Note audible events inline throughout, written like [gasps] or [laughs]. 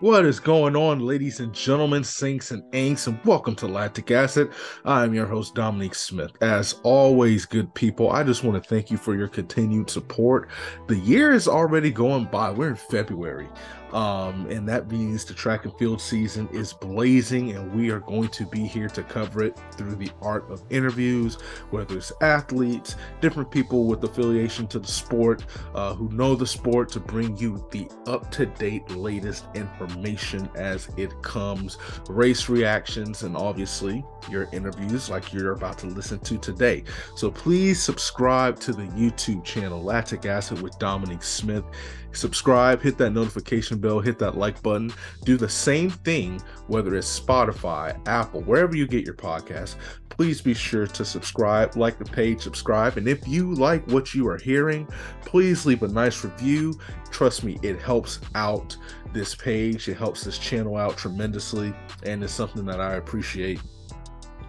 What is going on, ladies and gentlemen, sinks and inks, and welcome to Lactic Acid. I am your host, Dominique Smith. As always, good people, I just want to thank you for your continued support. The year is already going by. We're in February. Um, and that means the track and field season is blazing, and we are going to be here to cover it through the art of interviews, whether it's athletes, different people with affiliation to the sport, uh, who know the sport, to bring you the up to date latest information as it comes, race reactions, and obviously your interviews like you're about to listen to today. So please subscribe to the YouTube channel Lactic Acid with Dominique Smith subscribe, hit that notification bell, hit that like button. Do the same thing, whether it's Spotify, Apple, wherever you get your podcast. Please be sure to subscribe, like the page, subscribe. And if you like what you are hearing, please leave a nice review. Trust me, it helps out this page, it helps this channel out tremendously, and it's something that I appreciate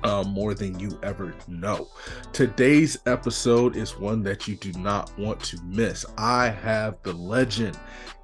uh, more than you ever know. Today's episode is one that you do not want to miss. I have the legend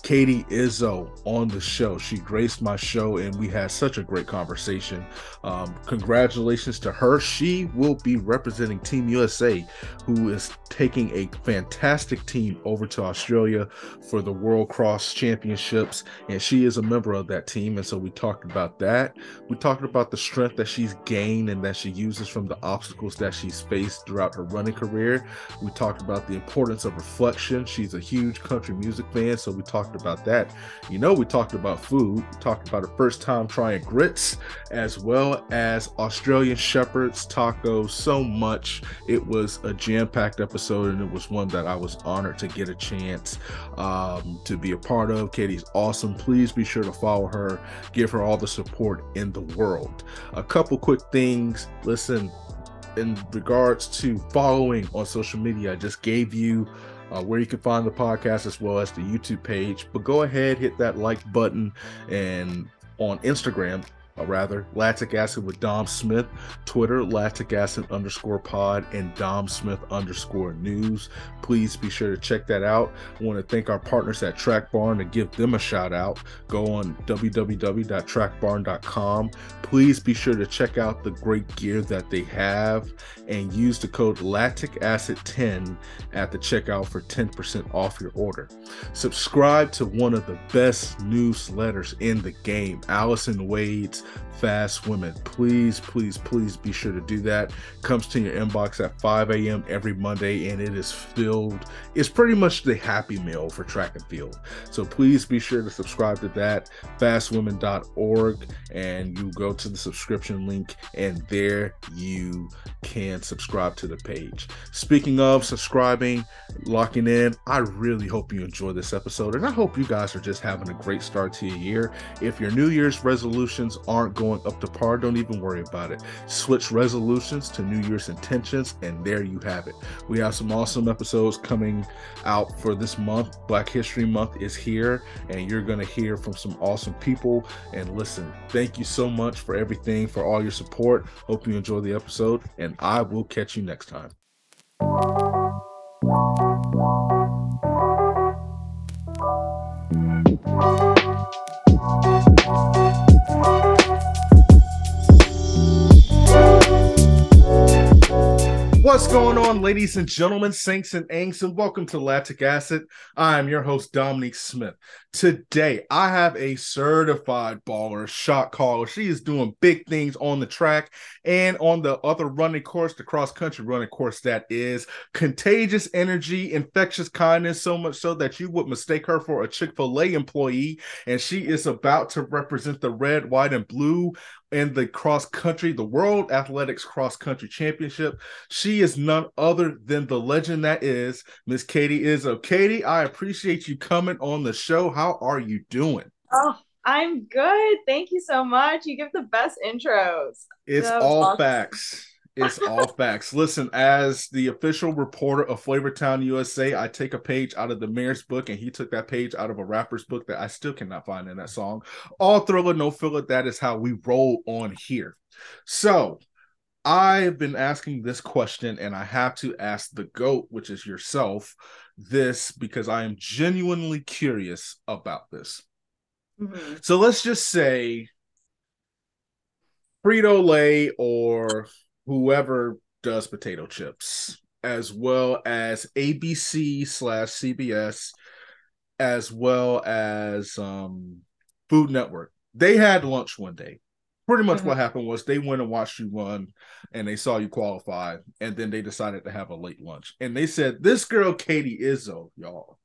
Katie Izzo on the show. She graced my show and we had such a great conversation. Um, congratulations to her. She will be representing Team USA, who is taking a fantastic team over to Australia for the World Cross Championships. And she is a member of that team. And so we talked about that. We talked about the strength that she's gained and that she uses from the obstacles that she's faced throughout her running career. We talked about the importance of reflection. She's a huge country music fan. So we talked talked about that. You know, we talked about food. We talked about a first time trying grits, as well as Australian shepherds, tacos, so much. It was a jam packed episode, and it was one that I was honored to get a chance um, to be a part of. Katie's awesome. Please be sure to follow her, give her all the support in the world. A couple quick things. Listen, in regards to following on social media, I just gave you uh, where you can find the podcast as well as the YouTube page. But go ahead, hit that like button, and on Instagram, or rather, Lactic Acid with Dom Smith, Twitter, Lactic Acid underscore pod, and Dom Smith underscore news. Please be sure to check that out. I want to thank our partners at Track Barn to give them a shout out. Go on www.trackbarn.com. Please be sure to check out the great gear that they have and use the code Lactic Acid 10 at the checkout for 10% off your order. Subscribe to one of the best newsletters in the game, Allison Wade's Fast Women. Please, please, please be sure to do that. Comes to your inbox at 5 a.m. every Monday, and it is filled. It's pretty much the happy meal for track and field. So please be sure to subscribe to that. Fastwomen.org, and you go to the subscription link, and there you can subscribe to the page. Speaking of subscribing, locking in, I really hope you enjoy this episode, and I hope you guys are just having a great start to your year. If your New Year's resolutions aren't going up to par, don't even worry about it. Switch resolutions to New Year's intentions, and there you have it. We have some awesome episodes coming out for this month. Black History Month is here, and you're going to hear from some awesome people. And listen, thank you so much for everything, for all your support. Hope you enjoy the episode, and I will catch you next time. What's going on, ladies and gentlemen, saints and anks, and welcome to Lactic Acid. I'm your host, Dominique Smith. Today, I have a certified baller, shot caller. She is doing big things on the track and on the other running course, the cross country running course that is contagious energy, infectious kindness, so much so that you would mistake her for a Chick fil A employee. And she is about to represent the red, white, and blue in the cross country, the World Athletics Cross Country Championship. She is none other than the legend that is Miss Katie Izzo. Katie, I appreciate you coming on the show. How are you doing? Oh, I'm good. Thank you so much. You give the best intros. It's all awesome. facts. It's all facts. Listen, as the official reporter of Flavortown USA, I take a page out of the mayor's book, and he took that page out of a rapper's book that I still cannot find in that song. All thriller, no filler. That is how we roll on here. So, I've been asking this question, and I have to ask the GOAT, which is yourself, this because I am genuinely curious about this. Mm-hmm. So let's just say Frito Lay or whoever does potato chips, as well as ABC slash CBS, as well as um, Food Network. They had lunch one day. Pretty much mm-hmm. what happened was they went and watched you run and they saw you qualify, and then they decided to have a late lunch. And they said, This girl, Katie Izzo, y'all,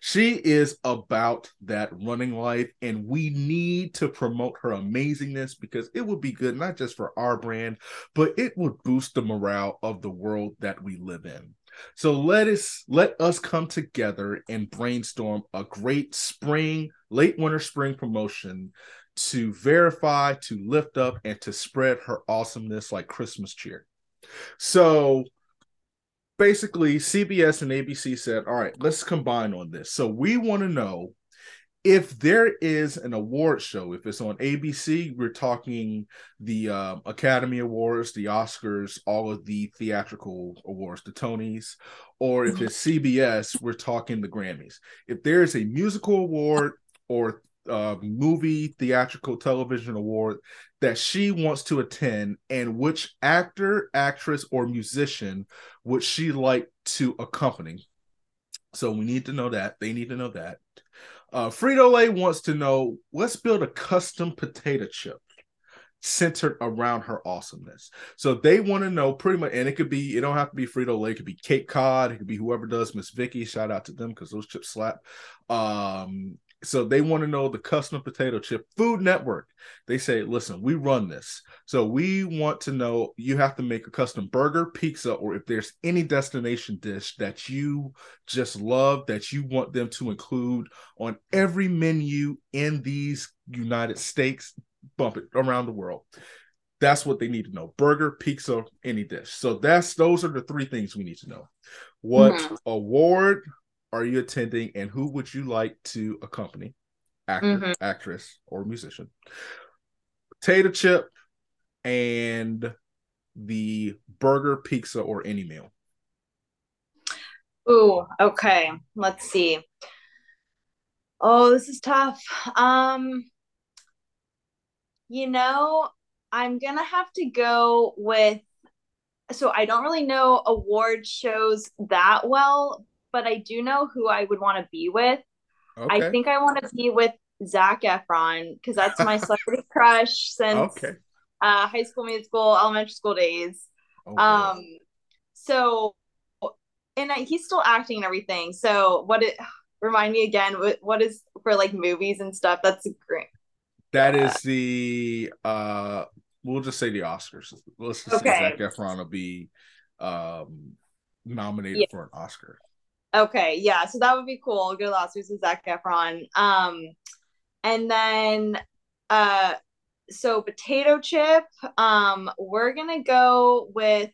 she is about that running life, and we need to promote her amazingness because it would be good not just for our brand, but it would boost the morale of the world that we live in. So let us let us come together and brainstorm a great spring, late winter spring promotion to verify, to lift up, and to spread her awesomeness like Christmas cheer. So basically CBS and ABC said, all right, let's combine on this. So we want to know if there is an award show, if it's on ABC, we're talking the um, Academy Awards, the Oscars, all of the theatrical awards, the Tonys, or if it's CBS, we're talking the Grammys. If there is a musical award or uh, movie theatrical television award that she wants to attend and which actor actress or musician would she like to accompany so we need to know that they need to know that uh, frito-lay wants to know let's build a custom potato chip centered around her awesomeness. So they want to know pretty much, and it could be, it don't have to be Frito Lay, it could be Cape Cod, it could be whoever does Miss Vickie. Shout out to them because those chips slap. Um, so they want to know the custom potato chip food network. They say listen we run this. So we want to know you have to make a custom burger pizza or if there's any destination dish that you just love that you want them to include on every menu in these united states bump it around the world. That's what they need to know. Burger pizza any dish. So that's those are the three things we need to know. What mm-hmm. award are you attending and who would you like to accompany? Actor mm-hmm. actress or musician? Potato chip and the burger pizza or any meal? Ooh, okay. Let's see. Oh this is tough. Um you know i'm gonna have to go with so i don't really know award shows that well but I do know who I would want to be with. Okay. I think I want to be with Zac Efron because that's my [laughs] celebrity crush since okay. uh, high school musical, elementary school days. Okay. Um, so, and I, he's still acting and everything. So, what it [sighs] remind me again? What, what is for like movies and stuff? That's great. That is the uh, we'll just say the Oscars. Let's just okay. say Zac Efron will be um nominated yeah. for an Oscar. Okay, yeah, so that would be cool. Good lawsuits with Zac Efron. Um, and then uh, so potato chip. Um, we're gonna go with.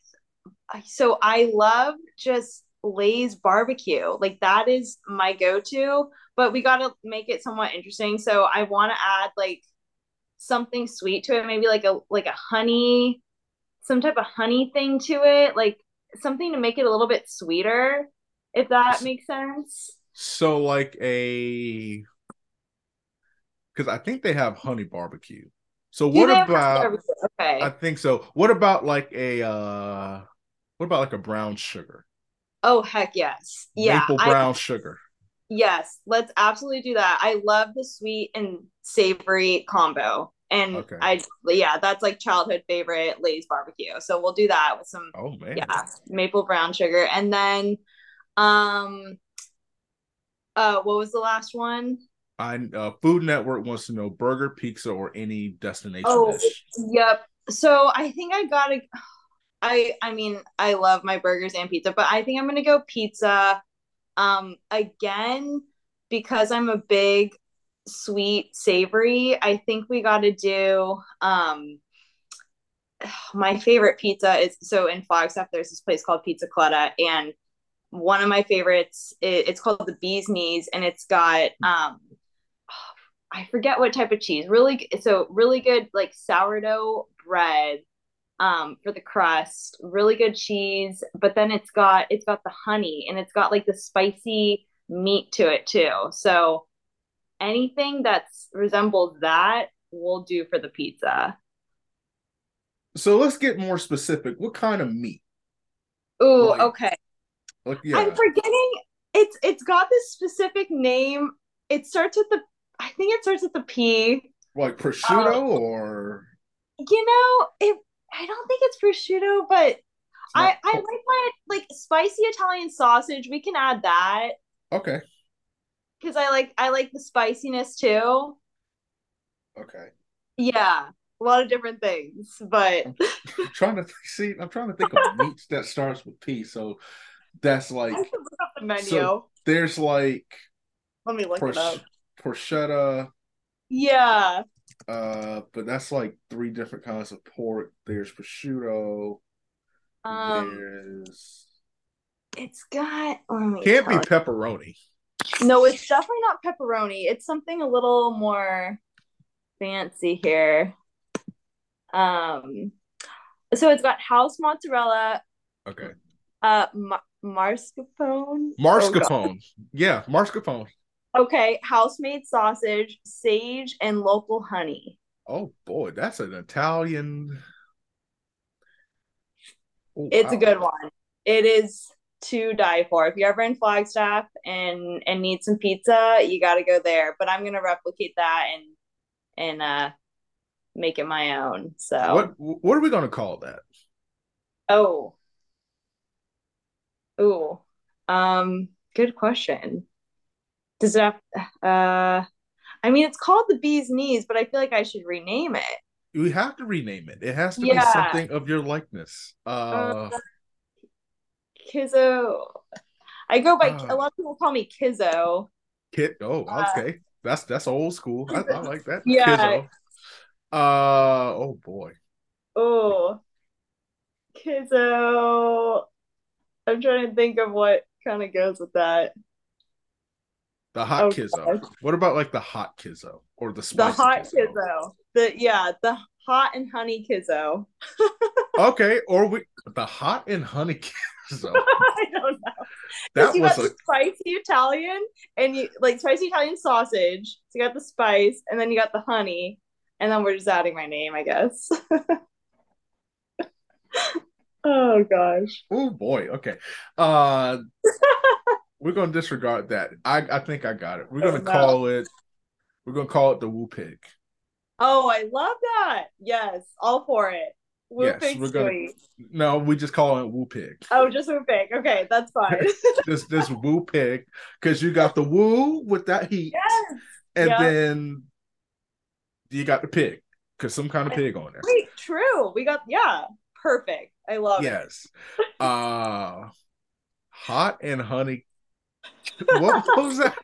So I love just Lay's barbecue. Like that is my go-to. But we gotta make it somewhat interesting. So I want to add like something sweet to it. Maybe like a like a honey, some type of honey thing to it. Like something to make it a little bit sweeter if that makes sense. So like a because I think they have honey barbecue. So what about okay. I think so. What about like a uh what about like a brown sugar? Oh heck yes. Yeah. Maple brown I, sugar. Yes, let's absolutely do that. I love the sweet and savory combo. And okay. I yeah, that's like childhood favorite Lay's barbecue. So we'll do that with some oh man. Yeah, maple brown sugar. And then um, uh, what was the last one? I uh, Food Network wants to know burger, pizza, or any destination oh, dish. Yep. So I think I gotta. I I mean I love my burgers and pizza, but I think I'm gonna go pizza. Um, again because I'm a big sweet savory. I think we got to do um [sighs] my favorite pizza is so in Flagstaff. There's this place called Pizzicletta, and one of my favorites it, it's called the bee's knees and it's got um [sighs] i forget what type of cheese really so really good like sourdough bread um for the crust really good cheese but then it's got it's got the honey and it's got like the spicy meat to it too so anything that's resembles that will do for the pizza. So let's get more specific. What kind of meat? Ooh, like, okay. Like, yeah. I'm forgetting. It's it's got this specific name. It starts with the. I think it starts with the P. Like prosciutto um, or. You know, it. I don't think it's prosciutto, but I I like my like spicy Italian sausage. We can add that. Okay. Because I like I like the spiciness too. Okay. Yeah, a lot of different things, but I'm, I'm trying to see. I'm trying to think of meats that starts with P. So that's like look up the menu. So there's like let me look it up. Porchetta. Yeah. Uh, but that's like three different kinds of pork. There's prosciutto. Um, there's. It's got. Can't be pepperoni. No, it's definitely not pepperoni. It's something a little more fancy here. Um, so it's got house mozzarella. Okay. Uh, ma- mascarpone. Marscapone. Oh, yeah, marscapone. Okay, house-made sausage, sage, and local honey. Oh boy, that's an Italian. Oh, it's wow. a good one. It is to die for. If you're ever in Flagstaff and and need some pizza, you got to go there. But I'm gonna replicate that and and uh make it my own. So what what are we gonna call that? Oh, oh, um, good question. Does it have? Uh, I mean, it's called the bee's knees, but I feel like I should rename it. We have to rename it. It has to yeah. be something of your likeness. Uh, uh Kizzo. I go by uh, a lot of people call me Kizzo. Kit. Oh, uh, okay. Uh, that's that's old school. I, I like that. [laughs] Yeah. Kizzo. Uh oh boy. Oh. Kizzo. I'm trying to think of what kind of goes with that. The hot oh, Kizzo. Gosh. What about like the hot Kizzo or the spicy The hot Kizzo? Kizzo. The yeah, the hot and honey Kizzo. [laughs] okay, or we the hot and honey Kizzo. [laughs] I don't know. [laughs] That you was got a... spicy Italian and you like spicy Italian sausage. So you got the spice and then you got the honey, and then we're just adding my name, I guess. Oh gosh. Oh boy. Okay. Uh [laughs] we're gonna disregard that. I I think I got it. We're gonna oh, no. call it. We're gonna call it the Woo Pig. Oh, I love that. Yes, all for it. Woo yes, Pig we're gonna, No, we just call it Woo Pig. Oh, just Woo Pig. Okay, that's fine. [laughs] this this Woo Pig because you got the Woo with that heat, yes. and yep. then you got the pig because some kind of pig on there. Wait, true. We got yeah, perfect. I love yes. it. Yes. uh hot and honey what [laughs] was that?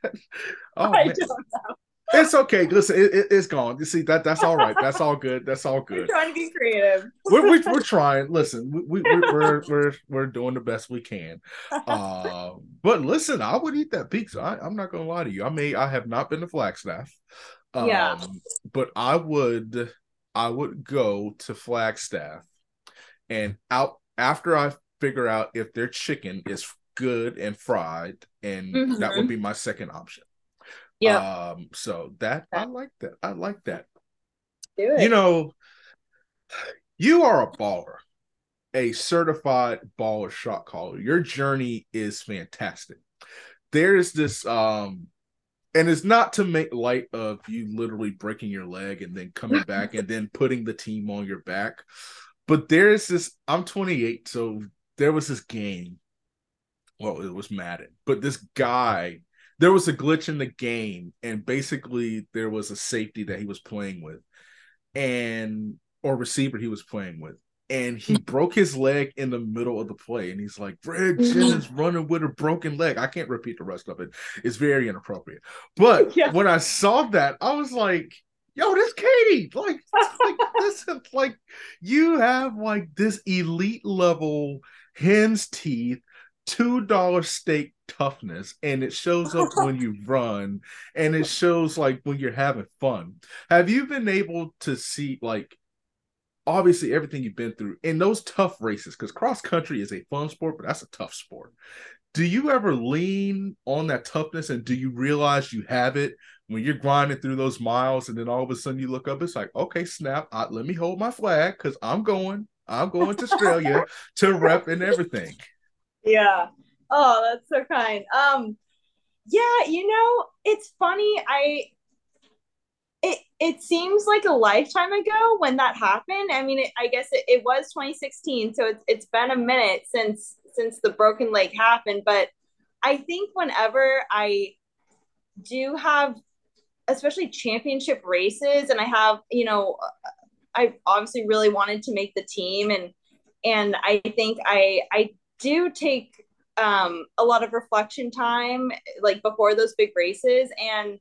Oh, I man. don't know. It's okay. Listen, it, it, it's gone. You see that? That's all right. That's all good. That's all good. We're trying to be creative. we're, we're, we're trying. Listen, we, we we're, we're we're doing the best we can. [laughs] Uh, but listen, I would eat that pizza. I, am not gonna lie to you. I may I have not been to Flagstaff. Um, yeah. But I would I would go to Flagstaff, and out after I figure out if their chicken is good and fried, and mm-hmm. that would mm-hmm. be my second option. Yeah. Um, so that I like that. I like that. Do it. You know, you are a baller, a certified baller shot caller. Your journey is fantastic. There's this um and it's not to make light of you literally breaking your leg and then coming back [laughs] and then putting the team on your back. But there's this, I'm 28, so there was this game well, it was Madden, but this guy, there was a glitch in the game, and basically there was a safety that he was playing with, and or receiver he was playing with, and he [laughs] broke his leg in the middle of the play, and he's like, "Greg [laughs] Jennings running with a broken leg." I can't repeat the rest of it; it's very inappropriate. But [laughs] yeah. when I saw that, I was like, yo, this Katie, like, like [laughs] this is like you have like this elite level hen's teeth two dollar steak toughness and it shows up when you [laughs] run and it shows like when you're having fun. Have you been able to see like obviously everything you've been through in those tough races because cross country is a fun sport but that's a tough sport. Do you ever lean on that toughness and do you realize you have it when you're grinding through those miles and then all of a sudden you look up, it's like, okay, snap, I, let me hold my flag because I'm going, I'm going to Australia [laughs] to rep and everything. Yeah. Oh, that's so kind. Um, yeah, you know, it's funny. I it it seems like a lifetime ago when that happened. I mean, it, I guess it, it was 2016, so it's it's been a minute since since the broken leg happened. But I think whenever I do have especially championship races. And I have, you know, I obviously really wanted to make the team. And and I think I I do take um a lot of reflection time like before those big races. And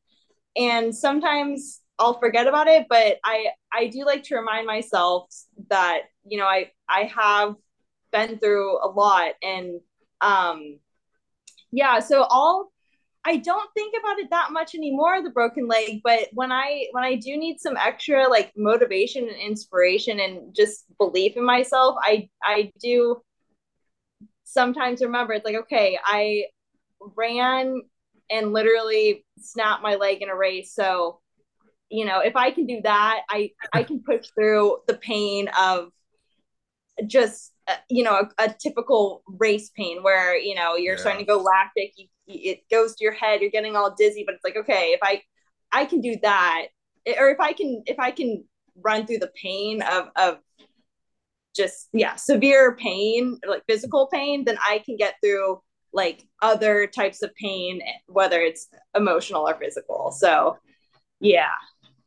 and sometimes I'll forget about it but I I do like to remind myself that you know I I have been through a lot. And um yeah so I'll I don't think about it that much anymore, the broken leg, but when I when I do need some extra like motivation and inspiration and just belief in myself, I I do sometimes remember it's like, okay, I ran and literally snapped my leg in a race. So, you know, if I can do that, I I can push through the pain of just uh, you know a, a, typical race pain where you know you're yeah. starting to go lactic you it goes to your head you're getting all dizzy but it's like okay if i i can do that or if i can if i can run through the pain of of just yeah severe pain like physical pain then i can get through like other types of pain whether it's emotional or physical so yeah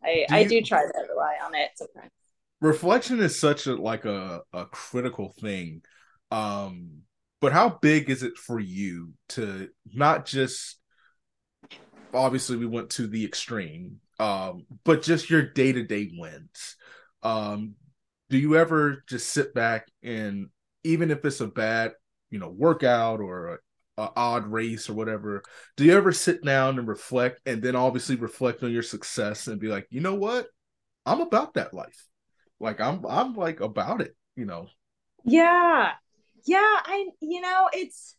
i do you, i do try to rely on it sometimes reflection is such a like a, a critical thing um but how big is it for you to not just obviously we went to the extreme um but just your day-to-day wins? Um do you ever just sit back and even if it's a bad you know workout or a, a odd race or whatever do you ever sit down and reflect and then obviously reflect on your success and be like you know what? I'm about that life like i'm i'm like about it you know? Yeah. Yeah i you know it's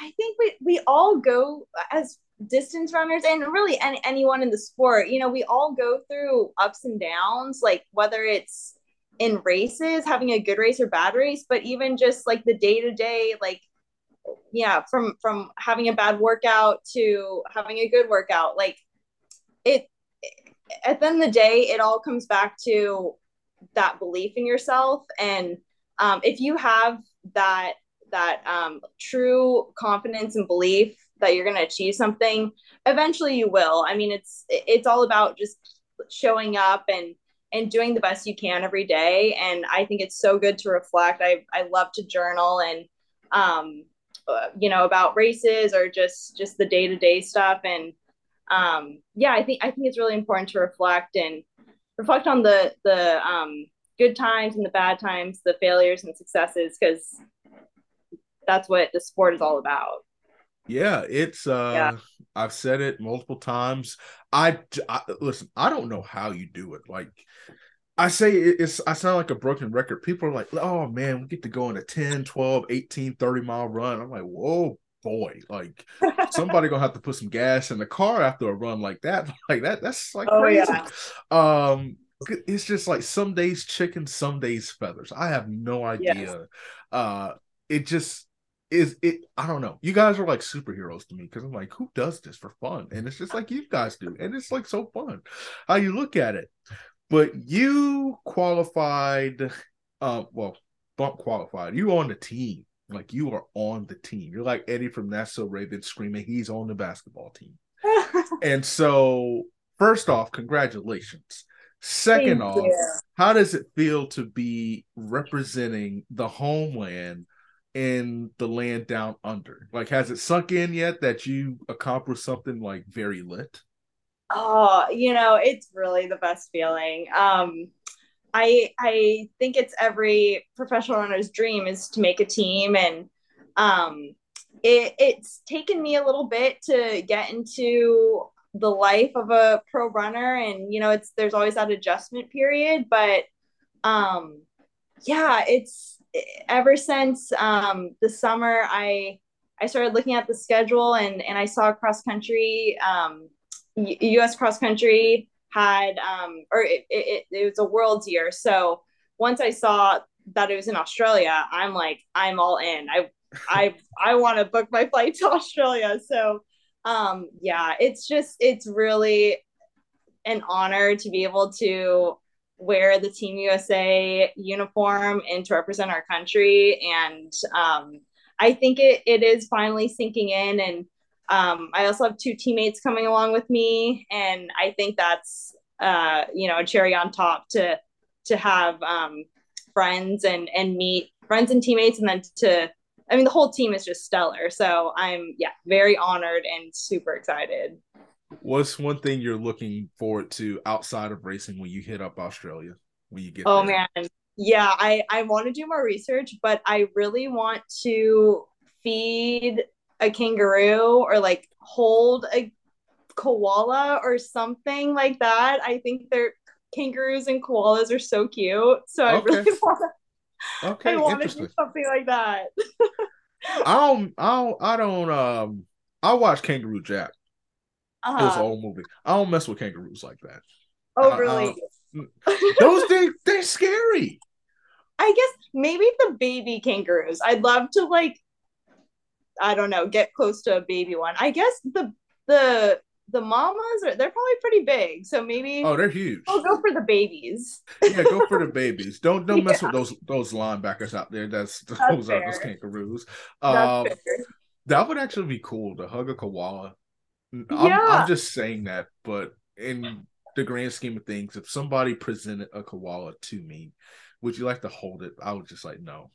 i think we we all go as distance runners and really any, anyone in the sport you know we all go through ups and downs like whether it's in races having a good race or bad race but even just like the day to day like yeah from from having a bad workout to having a good workout like it at the end of the day it all comes back to that belief in yourself. And um, if you have that that um, true confidence and belief that you're going to achieve something eventually you will. I mean it's it's all about just showing up and and doing the best you can every day. And i think it's so good to reflect. I i love to journal and um uh, you know about races or just just the day-to-day stuff. And um yeah i think i think it's really important to reflect and reflect on the the um good times and the bad times the failures and successes because that's what the sport is all about. Yeah, it's uh yeah. I've said it multiple times. I, I listen, I don't know how you do it. Like I say it's I sound like a broken record. People are like, "Oh man, we get to go on a 10, 12, 18, 30 mile run." I'm like, "Whoa, boy. Like [laughs] somebody to have to put some gas in the car after a run like that. [laughs] Like that that's like oh, crazy." Yeah. Um it's just like some days chicken, some days feathers. I have no idea. Yes. Uh it just is it i don't know you guys are like superheroes to me because i'm like who does this for fun and it's just like you guys do and it's like so fun how you look at it but you qualified uh well bump qualified you on the team like you are on the team you're like eddie from so raven screaming he's on the basketball team [laughs] and so first off congratulations second Thank off you. how does it feel to be representing the homeland in the land down under? Like, has it sunk in yet that you accomplished something like very lit? Oh, you know, it's really the best feeling. Um, I I think it's every professional runner's dream is to make a team, and um, it, it's taken me a little bit to get into the life of a pro runner, and you know, it's there's always that adjustment period, but um, yeah, it's ever since um, the summer, I I started looking at the schedule and and I saw cross country um, U.S. cross country had, um, or it, it, it was a world's year. So once I saw that it was in Australia, I'm like, I'm all in. I, I, I want to book my flight to [laughs] Australia. So, um, yeah, it's just, it's really an honor to be able to wear the Team USA uniform and to represent our country. And um, I think it, it is finally sinking in. And um, I also have two teammates coming along with me, and I think that's uh, you know a cherry on top to to have um, friends and and meet friends and teammates, and then to I mean the whole team is just stellar. So I'm yeah very honored and super excited. What's one thing you're looking forward to outside of racing when you hit up Australia? When you get oh there? man, yeah, I I want to do more research, but I really want to feed a kangaroo or like hold a koala or something like that. I think they're kangaroos and koalas are so cute. So I really [laughs] want to okay, I want to do something like that. I don't I don't I don't um I watch Kangaroo Jack. Uh-huh. It was an old movie. I don't mess with kangaroos like that. Oh I, really? I [laughs] those they they're scary. I guess maybe the baby kangaroos. I'd love to like I don't know, get close to a baby one. I guess the the the mamas are they're probably pretty big, so maybe oh they're huge. I'll go for the babies. yeah, go for the babies. Don't don't mess [laughs] yeah. with those those linebackers out there. That's, [laughs] That's those fair. are those kangaroos. Um, that would actually be cool to hug a koala. I'm, yeah. I'm just saying that, but in the grand scheme of things, if somebody presented a koala to me, would you like to hold it? I would just like no.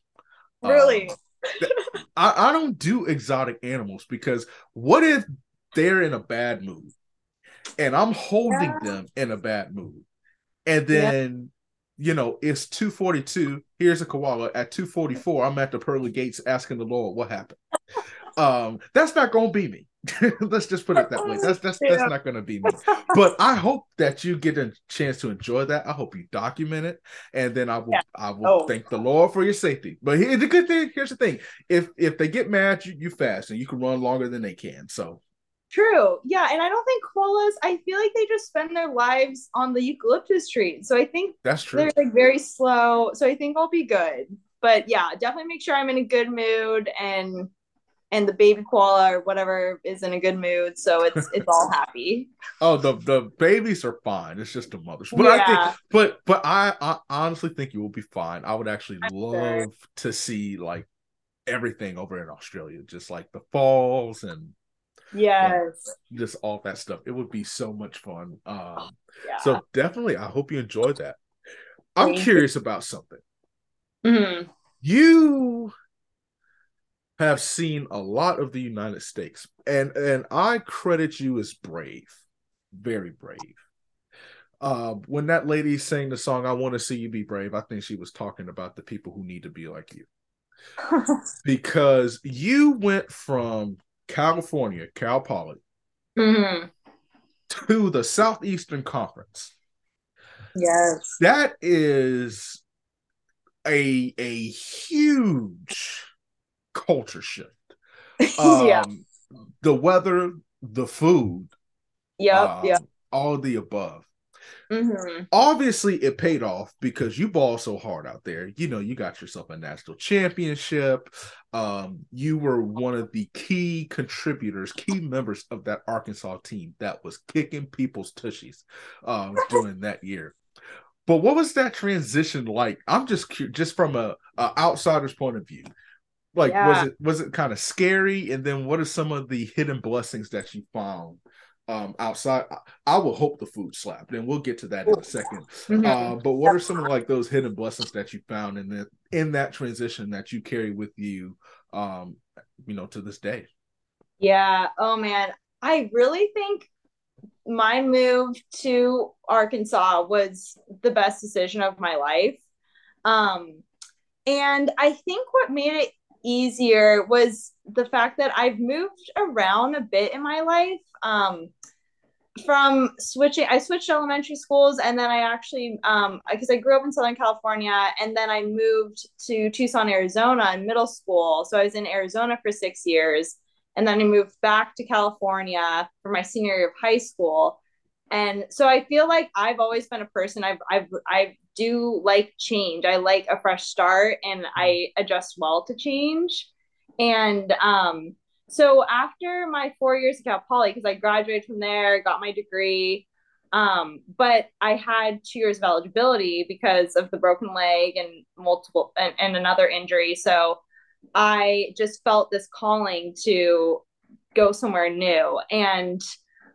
Really? Um, I, I don't do exotic animals because what if they're in a bad mood and I'm holding yeah. them in a bad mood and then yeah. you know it's 242 here's a koala at 244 I'm at the pearly gates asking the Lord what happened um that's not gonna be me [laughs] Let's just put it that way. That's that's yeah. that's not going to be [laughs] me. But I hope that you get a chance to enjoy that. I hope you document it, and then I will yeah. I will oh. thank the Lord for your safety. But here, the good thing here's the thing: if if they get mad, you, you fast and you can run longer than they can. So True. Yeah. And I don't think koalas, I feel like they just spend their lives on the eucalyptus tree. So I think that's true. They're like very slow. So I think I'll be good. But yeah, definitely make sure I'm in a good mood and and the baby koala or whatever is in a good mood, so it's it's all [laughs] happy. Oh, the the babies are fine. It's just the mothers. But yeah. I think, but but I, I honestly think you will be fine. I would actually I'm love sure. to see like everything over in Australia, just like the falls and yes, just all that stuff. It would be so much fun. Um, yeah. so definitely, I hope you enjoyed that. I'm Thank curious you. about something. Mm-hmm. You have seen a lot of the United States, and and I credit you as brave, very brave. Uh, when that lady sang the song "I Want to See You Be Brave," I think she was talking about the people who need to be like you, [laughs] because you went from California, Cal Poly, mm-hmm. to the Southeastern Conference. Yes, that is a a huge culture shift. [laughs] Um, yeah. The weather, the food. Yep. Um, yep. All the above. Mm-hmm. Obviously, it paid off because you ball so hard out there. You know, you got yourself a national championship. Um, you were one of the key contributors, key members of that Arkansas team that was kicking people's tushies um, [laughs] during that year. But what was that transition like? I'm just just from a, a outsider's point of view like yeah. was it was it kind of scary? And then what are some of the hidden blessings that you found um outside? I, will hope the food slapped and we'll get to that in a 2nd mm-hmm. uh, but what are some of like those hidden blessings that you found in that in that transition that you carry with you um you know to this day? Yeah. Oh man. I really think my move to arkansas was the best decision of my life. Um and i think what made it easier was the fact that I've moved around a bit in my life. Um, from switching, I switched elementary schools, and then I actually, um, because I grew up in Southern California, and then I moved to Tucson, Arizona, in middle school. So I was in Arizona for six years, and then I moved back to California for my senior year of high school. And so I feel like I've always been a person I've I've I do like change. I like a fresh start and I adjust well to change. And um so after my four years at Cal Poly, because I graduated from there, got my degree, um, but I had two years of eligibility because of the broken leg and multiple and, and another injury. So I just felt this calling to go somewhere new. And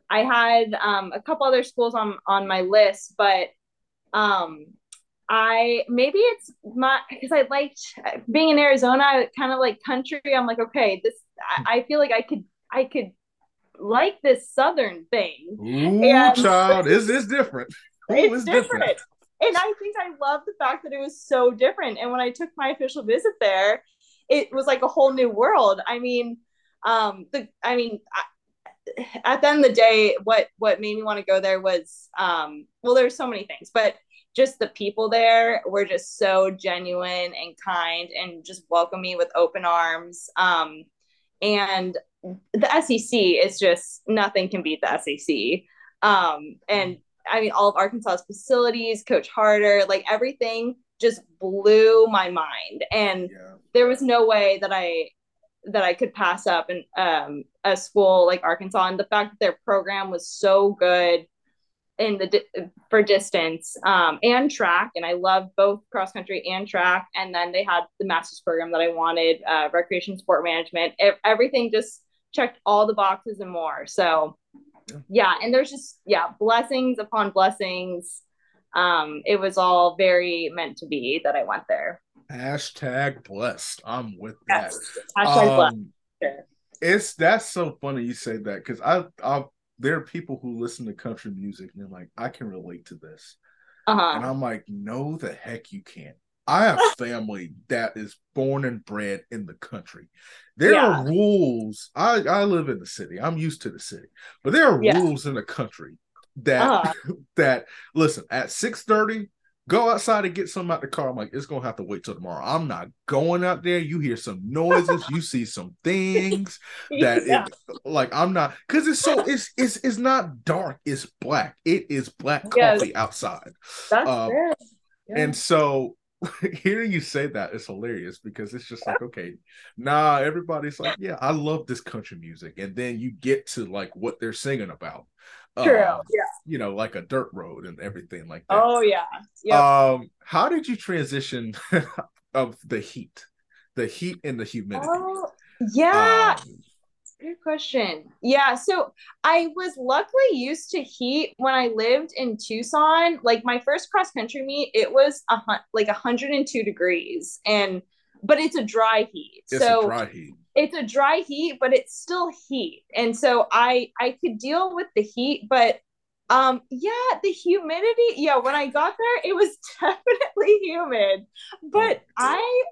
I had um, a couple other schools on on my list, but um, I maybe it's my because I liked being in Arizona, kind of like country. I'm like, okay, this I, I feel like I could I could like this southern thing. Ooh, and, [laughs] child, is this different? Ooh, it's, it's different. different. And I think I love the fact that it was so different. And when I took my official visit there, it was like a whole new world. I mean, um, the I mean, I, at the end of the day, what what made me want to go there was um, well, there's so many things, but just the people there were just so genuine and kind and just welcomed me with open arms. Um, and the SEC is just nothing can beat the SEC. Um, and I mean, all of Arkansas's facilities, Coach Harter, like everything just blew my mind. And yeah. there was no way that I that I could pass up and um, a school like Arkansas. And the fact that their program was so good in the di- for distance um, and track, and I love both cross country and track. And then they had the master's program that I wanted, uh, recreation sport management. It, everything just checked all the boxes and more. So yeah. and there's just yeah blessings upon blessings. Um, it was all very meant to be that I went there. Hashtag blessed. I'm with that. Yes. Hashtag um, blessed. Sure. It's that's so funny you say that because I I there are people who listen to country music and they're like, I can relate to this. Uh-huh. And I'm like, no, the heck you can't. I have [laughs] family that is born and bred in the country. There yeah. are rules. I, I live in the city. I'm used to the city. But there are yeah. rules in the country that uh-huh. [laughs] that listen, at 6 30, Go outside and get some out the car. I'm like, it's gonna have to wait till tomorrow. I'm not going out there. You hear some noises, you see some [laughs] things that yeah. it, like I'm not because it's so it's it's it's not dark, it's black. It is black yes. coffee outside. That's um, yeah. and so [laughs] hearing you say that is hilarious because it's just like okay nah everybody's like yeah i love this country music and then you get to like what they're singing about True. Um, yeah. You know, like a dirt road and everything like that. Oh yeah. Yep. Um, how did you transition [laughs] of the heat, the heat and the humidity? Oh, yeah. Um, Good question. Yeah, so I was luckily used to heat when I lived in Tucson. Like my first cross country meet, it was a like 102 degrees, and but it's a dry heat. It's so a dry heat it's a dry heat, but it's still heat. And so I I could deal with the heat, but um yeah, the humidity, yeah, when I got there, it was [laughs] definitely humid. But. I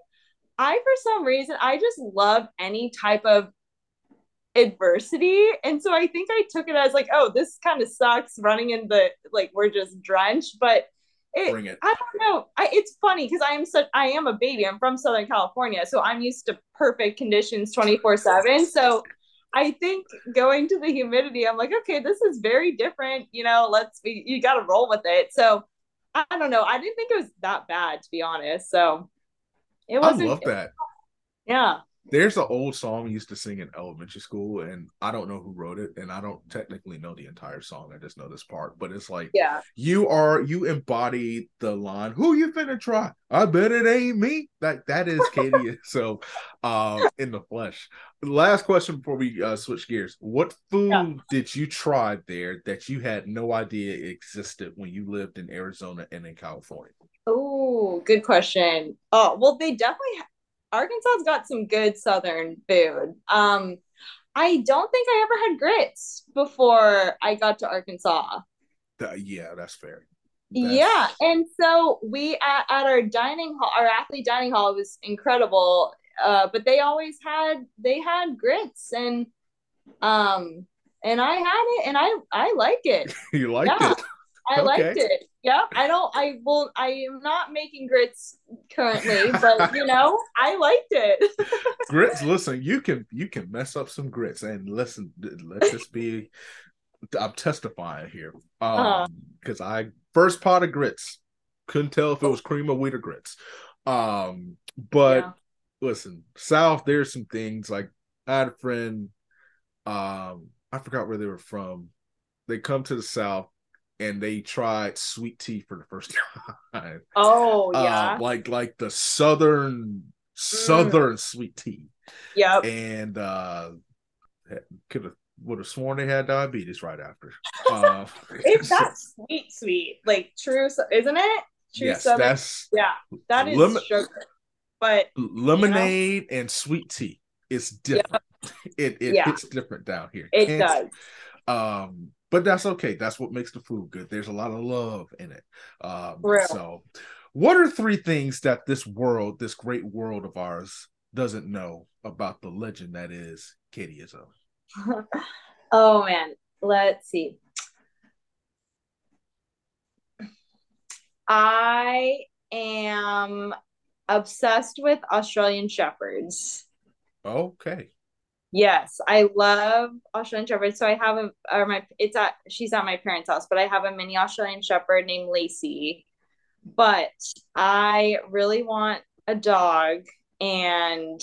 I for some reason I just love any type of adversity. And so I think I took it as like, oh, this kind of sucks running in the like we're just drenched, but it, Bring it. I don't know. I, it's funny because I am such I am a baby. I'm from Southern California, so I'm used to perfect conditions 24 seven. So I think going to the humidity, I'm like, okay, this is very different. You know, let's be. You got to roll with it. So I don't know. I didn't think it was that bad to be honest. So it wasn't. I love that. Yeah. There's an old song we used to sing in elementary school, and I don't know who wrote it, and I don't technically know the entire song. I just know this part, but it's like, yeah, you are you embody the line. Who you finna try? I bet it ain't me. That that is Katie. [laughs] so, uh, in the flesh. Last question before we uh, switch gears: What food yeah. did you try there that you had no idea existed when you lived in Arizona and in California? Oh, good question. Oh, well, they definitely Arkansas's got some good Southern food. Um, I don't think I ever had grits before I got to Arkansas. Uh, yeah, that's fair. That's... Yeah, and so we at, at our dining hall, our athlete dining hall was incredible. Uh, but they always had they had grits and um and I had it and I I like it. [laughs] you liked yeah. it. I okay. liked it. Yeah, I don't. I will. I am not making grits currently, but you know, I liked it. [laughs] grits. Listen, you can you can mess up some grits, and listen. Let this be. I'm testifying here, um, because uh-huh. I first pot of grits couldn't tell if it was cream or wheat or grits. Um, but yeah. listen, South, there's some things like I had a friend. Um, I forgot where they were from. They come to the South and they tried sweet tea for the first [laughs] time. Oh uh, yeah, like like the southern southern mm. sweet tea. Yep. And uh could have would have sworn they had diabetes right after. [laughs] Uh, it's [laughs] that sweet, sweet, like true, isn't it? True yes, southern. that's yeah, that is lemon, sugar. But lemonade you know? and sweet tea is different. Yep. It it yeah. it's different down here. It Can't, does. Um, but that's okay. That's what makes the food good. There's a lot of love in it. Um, so, what are three things that this world, this great world of ours, doesn't know about the legend that is Katie Izzo? [laughs] oh man, let's see. I am obsessed with Australian Shepherds. Okay. Yes, I love Australian Shepherd. So I have a, or my, it's at, she's at my parents' house, but I have a mini Australian Shepherd named Lacey. But I really want a dog, and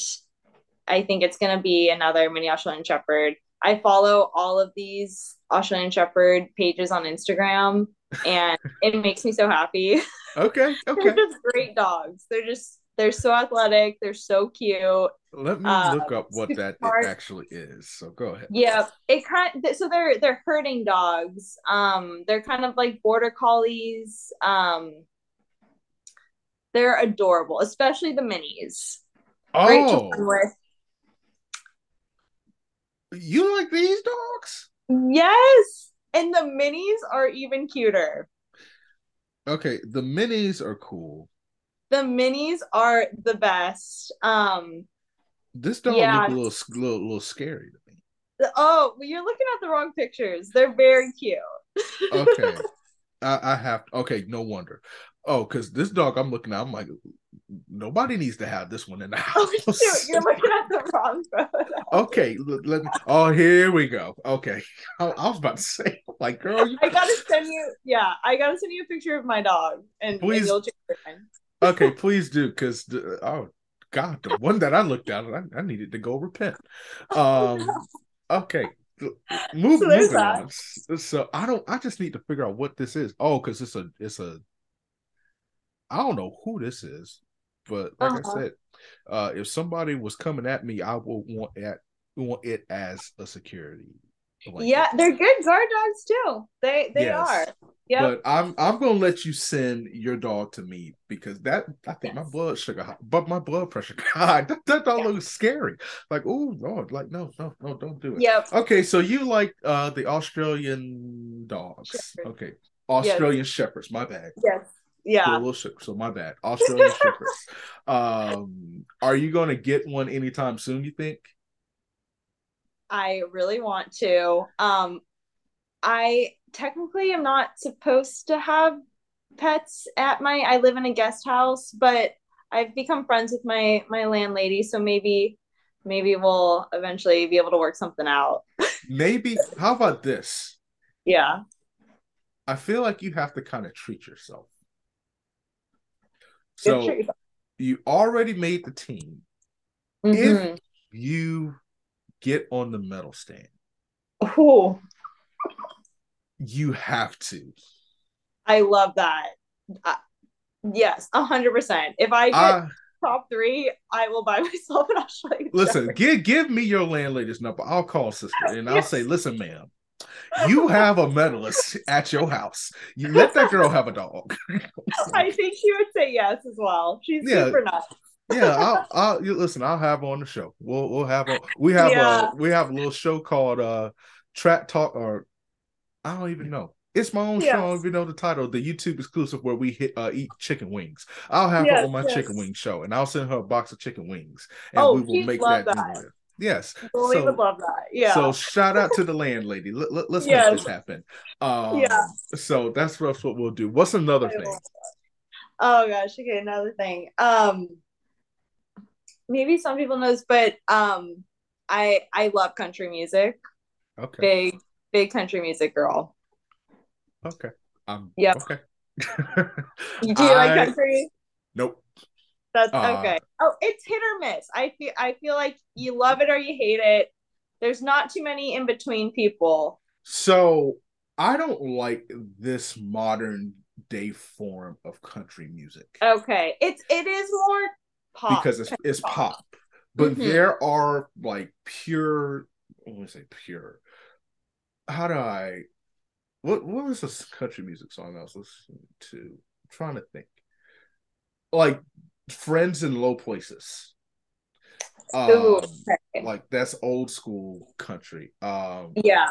I think it's going to be another mini Australian Shepherd. I follow all of these Australian Shepherd pages on Instagram, and it makes me so happy. Okay, [laughs] okay. They're just great dogs. They're just they're so athletic. They're so cute. Let me uh, look up what that actually is. So go ahead. Yeah, it kind of, so they're they're herding dogs. Um, they're kind of like border collies. Um, they're adorable, especially the minis. Oh, you like these dogs? Yes, and the minis are even cuter. Okay, the minis are cool. The minis are the best. Um, this dog yeah. look a little, little, little scary to me. Oh, well, you're looking at the wrong pictures. They're very cute. okay, [laughs] I, I have. Okay, no wonder. Oh, because this dog I'm looking at, I'm like, nobody needs to have this one in the [laughs] oh, house. Oh, shoot, you're looking at the wrong photo. okay, let me. Oh, here we go. Okay, I, I was about to say, like, girl, you... I gotta [laughs] send you. Yeah, I gotta send you a picture of my dog, and, please, and you'll change your mind. Okay, please do, because oh God, the one that I looked at, I, I needed to go repent. Um, okay, move, so moving on. So I don't. I just need to figure out what this is. Oh, because it's a. It's a. I don't know who this is, but like uh-huh. I said, uh, if somebody was coming at me, I would want at want it as a security. Yeah, they're good guard dogs too. They they yes. are. Yeah. But I'm I'm gonna let you send your dog to me because that I think yes. my blood sugar but my blood pressure [laughs] God that, that dog yeah. looks scary. Like, oh Lord, like no, no, no, don't do it. Yep. Okay, so you like uh the Australian dogs. Okay. Australian yes. shepherds, my bad. Yes. Yeah. Little so my bad. Australian [laughs] shepherds. Um are you gonna get one anytime soon, you think? I really want to. Um, I technically am not supposed to have pets at my. I live in a guest house, but I've become friends with my my landlady, so maybe maybe we'll eventually be able to work something out. maybe. How about this? Yeah. I feel like you have to kind of treat yourself. So you already made the team. Mm-hmm. If you get on the medal stand. Oh. You have to. I love that. Uh, yes, a hundred percent. If I get uh, top three, I will buy [laughs] myself an Australian. Listen, give give me your landlady's number. I'll call sister and I'll say, listen, ma'am, you have a medalist [laughs] at your house. You let that girl have a dog. [laughs] I think she would say yes as well. She's yeah. super nice yeah, I'll, I'll you listen. I'll have on the show. We'll we'll have a we have yeah. a we have a little show called uh Track Talk or I don't even know. It's my own yes. show. I don't even know the title. The YouTube exclusive where we hit uh, eat chicken wings. I'll have yes, her on my yes. chicken wing show, and I'll send her a box of chicken wings, and oh, we will make that. that. Yes. Well, we would love that. Yeah. So shout out to the landlady. Let, let, us yes. make this happen. Um, yeah. So that's, what we'll do. What's another thing? Oh gosh. Okay. Another thing. Um, maybe some people knows, but um, I I love country music. Okay. Big big country music girl. Okay. Um. Yeah. Okay. [laughs] do you I, like country? Nope. That's uh, okay. Oh, it's hit or miss. I feel I feel like you love it or you hate it. There's not too many in between people. So I don't like this modern day form of country music. Okay. It's it is more pop because it's it's pop. pop. But mm-hmm. there are like pure I want to say pure. How do I what what was this country music song I was listening to? I'm trying to think. Like Friends in Low Places. Um, okay. like that's old school country. Um yeah.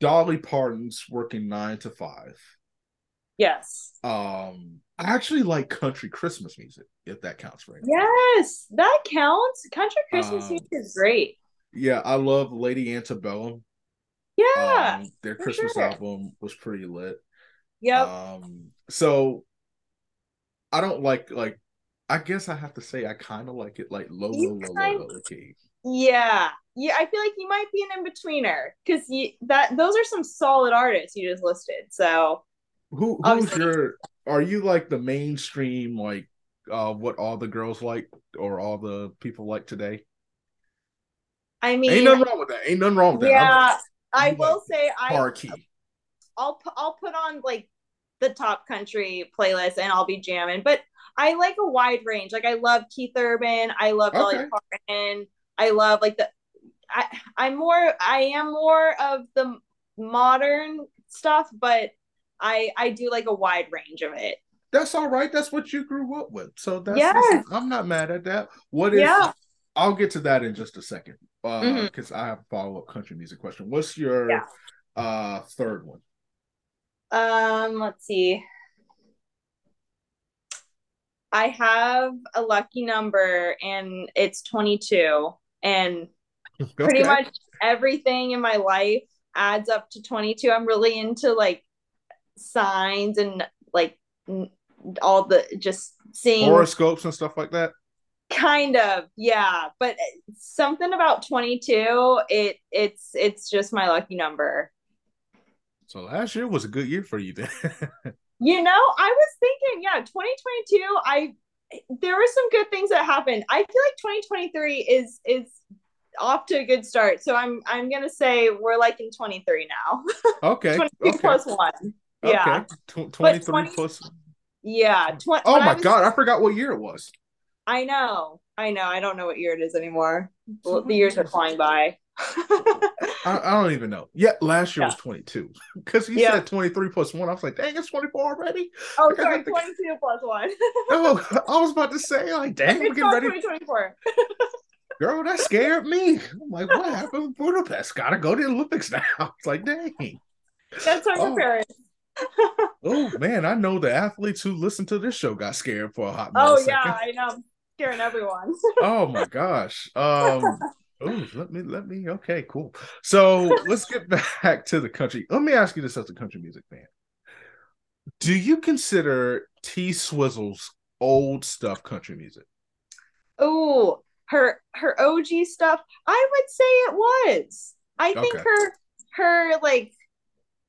Dolly Parton's working nine to five. Yes. Um I actually like country Christmas music, if that counts right. Yes, that counts. Country Christmas um, music is great. Yeah, I love Lady Antebellum. Yeah. Um, their Christmas sure. album was pretty lit. Yep. Um, so I don't like like I guess I have to say I kind of like it like low, low, low, low, low, key. Yeah, yeah. I feel like you might be an in betweener because you that those are some solid artists you just listed. So who who's your? Are you like the mainstream like uh what all the girls like or all the people like today? I mean, ain't nothing wrong with that. Ain't nothing wrong with that. Yeah, I will like say I key. I'll I'll put on like the top country playlist and I'll be jamming, but I like a wide range. Like I love Keith Urban. I love okay. Dolly Parton. I love like the. I I'm more. I am more of the modern stuff, but I I do like a wide range of it. That's all right. That's what you grew up with. So that's yes. I'm not mad at that. What is yeah. I'll get to that in just a second. Uh because mm-hmm. I have a follow-up country music question. What's your yeah. uh third one? Um, let's see. I have a lucky number and it's 22 and [laughs] okay. pretty much everything in my life adds up to 22. I'm really into like signs and like all the just seeing horoscopes and stuff like that? Kind of yeah but eh, something about 22 it it's it's just my lucky number. So last year was a good year for you then. [laughs] You know i was thinking yeah 2022 i there were some good things that happened. I feel like 2023 is is off to a good start. So i'm i'm gonna say we're like in 23 now. [laughs] Okay 23 okay. plus one yeah. Okay. 23 20, plus. Yeah. Tw- oh my was, God. I forgot what year it was. I know. I know. I don't know what year it is anymore. the years are flying by. [laughs] I, I, don't even know. Yeah, last year yeah. was 22 because you yeah. said 23 plus one. I was like, dang, it's 24 already. Oh, like, sorry, 22 plus one. [laughs] oh, I was about to say, like, dang, we're getting ready. 2024. [laughs] Girl, that scared me. I'm like, what happened with Budapest? Gotta go to the Olympics now. It's like, dang. That's our oh. parents oh man, I know the athletes who listen to this show got scared for a hot minute. Oh yeah, I know. Scaring everyone. oh my gosh. Um [laughs] oh let me let me okay, cool. So let's get [laughs] back to the country. Let me ask you this as a country music fan. Do you consider T Swizzle's old stuff country music? Oh, her her OG stuff, I would say it was. I think okay. her her like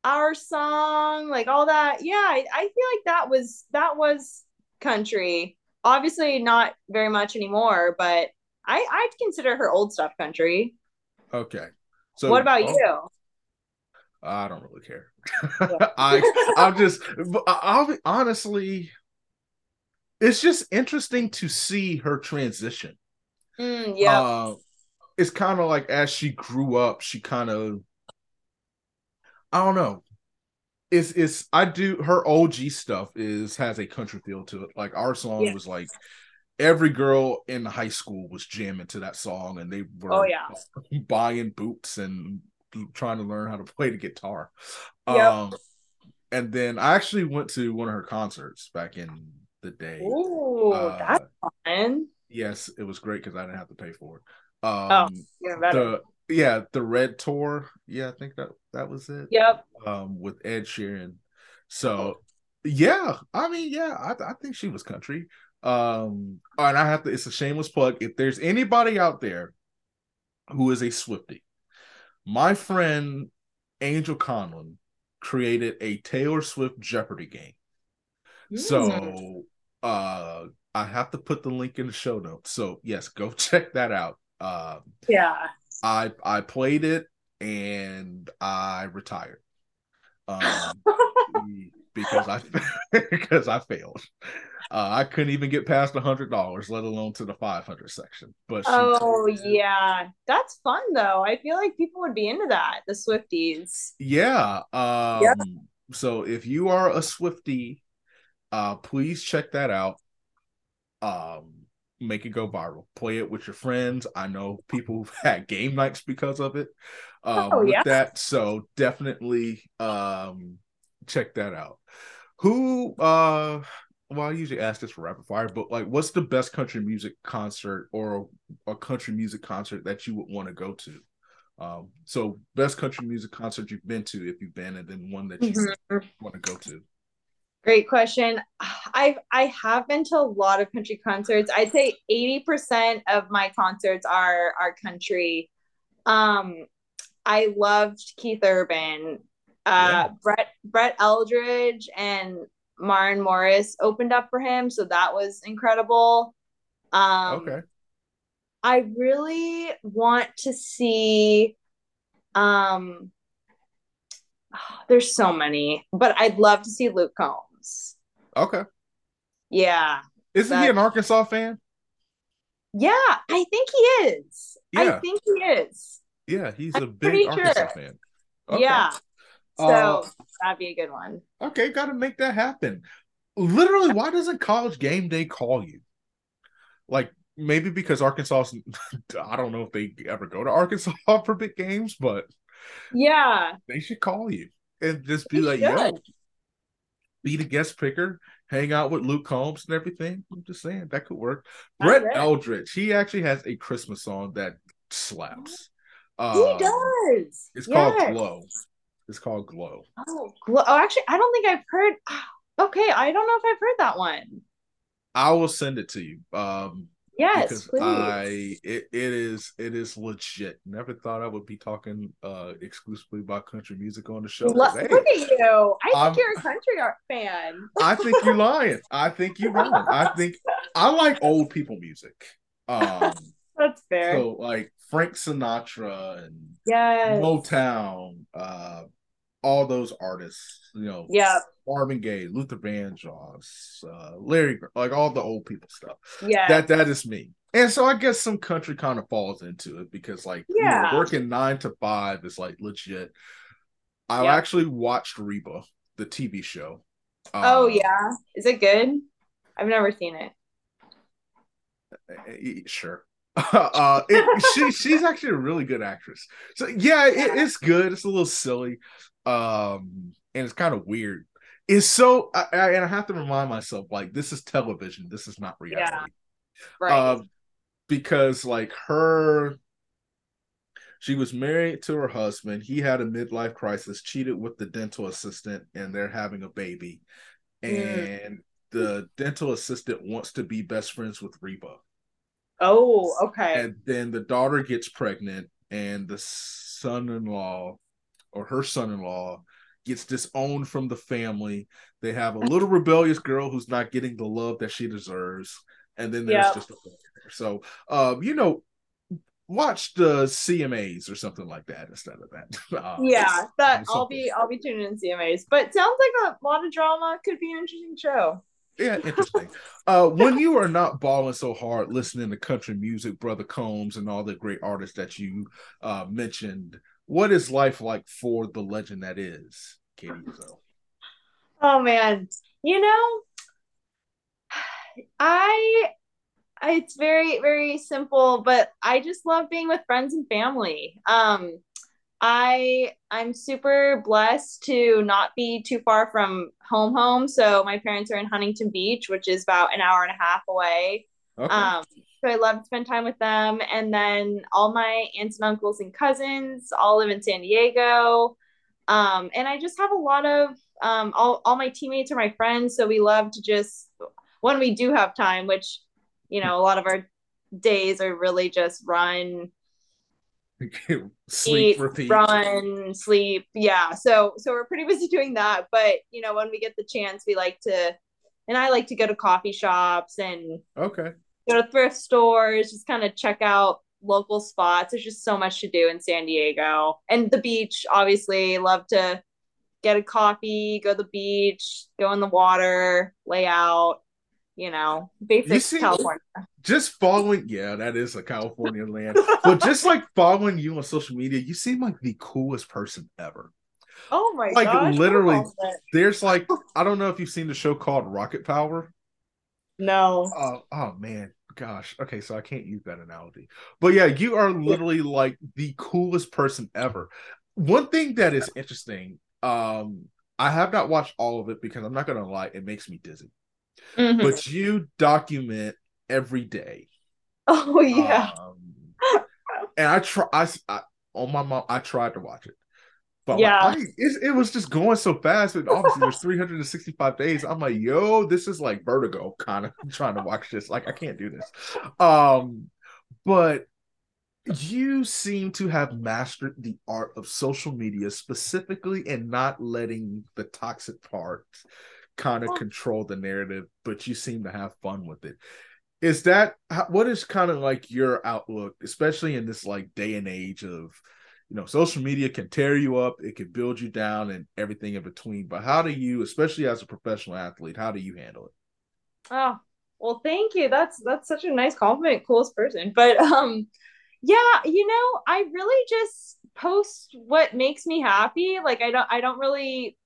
our song, like all that. Yeah, I, I feel like that was that was country. Obviously, not very much anymore, but I I'd consider her old stuff country. Okay. So what about oh, you? I don't really care. Yeah. [laughs] I I'm just I'll be honestly it's just interesting to see her transition. Mm, yeah. Uh, it's kind of like as she grew up, she kind of I don't know. It's it's I do her OG stuff is has a country feel to it. Like our song yeah. was like every girl in high school was jamming to that song and they were oh, yeah. [laughs] buying boots and trying to learn how to play the guitar. Yep. Um and then I actually went to one of her concerts back in the day. Ooh, uh, that's fun. Yes, it was great because I didn't have to pay for it. Oh, Um, better. the yeah, the Red Tour. Yeah, I think that that was it. Yep. Um, with Ed Sheeran. So yeah, I mean, yeah, I, I think she was country. Um, and I have to. It's a shameless plug. If there's anybody out there who is a Swifty, my friend Angel Conlon created a Taylor Swift Jeopardy game. Mm. So uh I have to put the link in the show notes. So yes, go [laughs] check that out. Uh, yeah. I I played it and I retired. Um, [laughs] because I [laughs] because I failed. Uh, I couldn't even get past a hundred dollars, let alone to the five hundred section. But Oh yeah. That's fun though. I feel like people would be into that, the Swifties. yeah. Um, Yeah. so if you are a Swifty, uh, please check that out. Um, make it go viral. Play it with your friends. I know people who've [laughs] had game nights because of it. Um, Oh, with yeah. that, so definitely um check that out. Who uh well, I usually ask this for rapid fire, but like, what's the best country music concert or a, a country music concert that you would want to go to? Um, so best country music concert you've been to, if you've been, and then one that you Mhm. want to go to. Great question. I've I have been to a lot of country concerts. I'd say 80% of my concerts are are country. Um I loved Keith Urban. Uh Yeah. Brett Brett Eldredge and Maren Morris opened up for him, so that was incredible. Um Okay. I really want to see um [sighs] there's so many, but I'd love to see Luke Combs. Okay. Yeah. Isn't he an Arkansas fan? Yeah, I think he is. I think he is. Yeah, he's I'm a big Arkansas sure. fan. Yeah. So Uh, that'd be a good one. Okay, got to make that happen. Literally, why doesn't College Game Day call you? Like maybe because Arkansas, [laughs] I don't know if they ever go to Arkansas [laughs] for big games, but Yeah. they should call you and just be They like, "Yo, should. Be the guest picker, hang out with Luke Combs and everything." I'm just saying that could work. Brett. Eldredge, he actually has a Christmas song that slaps. he Um, does. It's called Glow. It's called Glow. Oh, glo- oh, actually, I don't think I've heard. [sighs] Okay, I don't know if I've heard that one. I will send it to you. Um, Yes, because please. I it, it is it is legit. Never thought I would be talking uh exclusively about country music on the show. Lo- hey, Look at you. I think I'm- you're a country art fan. I think you're [laughs] lying. I think you're wrong. I think I like old people music. Um [laughs] That's fair. so like Frank Sinatra and yes. Motown, uh all those artists, you know, Yeah. Marvin Gaye, Luther Vandross, uh Larry, like all the old people stuff. Yeah. that that is me. And so I guess some country kind of falls into it because like you know, Yeah. working nine to five is like legit. I Yeah. actually watched Reba, the TV show. oh Um, yeah. Is it good? I've never seen it. eh, Sure. [laughs] uh it, she she's actually a really good actress. So yeah, it, Yeah. it's good. It's a little silly. Um and it's kind of weird. It's so I, I, and I have to remind myself like this is television. This is not reality. Right. Uh, because like her she was married to her husband he had a midlife crisis cheated with the dental assistant and they're having a baby Mm. and the dental assistant wants to be best friends with reba oh, okay. and then the daughter gets pregnant and the son-in-law or her son-in-law gets disowned from the family they have a little rebellious girl who's not getting the love that she deserves and then there's Yep. just a so um you know watch the cmas or something like that instead of that [laughs] Uh, yeah, that I'll be I'll be tuning in CMAs. But sounds like a lot of drama could be an interesting show. Yeah, interesting. uh, when you are not balling so hard, listening to country music, Brother Combs, and all the great artists that you uh, mentioned, what is life like for the legend that is Katie Gazelle? Oh man. You know, I I- it's very very simple, but I just love being with friends and family. Um I I'm super blessed to not be too far from home home. So my parents are in Huntington Beach, which is about an hour and a half away. Okay. Um, so I love to spend time with them. And then all my aunts and uncles and cousins all live in San Diego. Um, and I just have a lot of um, all, all my teammates are my friends. So we love to just, when we do have time, which, you know, a lot of our days are really just run, sleep, eat, repeat. run, sleep. Yeah. So, so we're pretty [laughs] busy doing that. But, you know, when we get the chance, we like to, and I like to go to coffee shops and okay go to thrift stores, just kind of check out local spots. There's just so much to do in San Diego. And the beach, obviously, love to get a coffee, go to the beach, go in the water, lay out, you know, basic see, California. Just following, yeah, that is a California land. but just like following you on social media, you seem like the coolest person ever. Oh my like gosh, literally there's like I don't know if you've seen the show called Rocket Power. No. Oh, oh man gosh. Okay, so I can't use that analogy. But yeah, you are literally like the coolest person ever. One thing that is interesting, um, I have not watched all of it because I'm not gonna lie, it makes me dizzy. Mm-hmm. But you document every day. Oh yeah. Um, and I try I, I on my mom I tried to watch it. But yeah, like, I, it, it, was just going so fast. And obviously, there's 365 days. I'm like, yo, this is like vertigo, kind of [laughs] trying to watch this. Like, I can't do this. Um, but you seem to have mastered the art of social media specifically and not letting the toxic parts kind of control the narrative, but you seem to have fun with it. Is that what is kind of like your outlook, especially in this like day and age of you know, social media can tear you up, it can build you down, and everything in between. But how do you, especially as a professional athlete, how do you handle it? Oh, well, thank you. That's that's such a nice compliment, coolest person. But um, yeah, you know, I really just post what makes me happy. Like I don't I don't really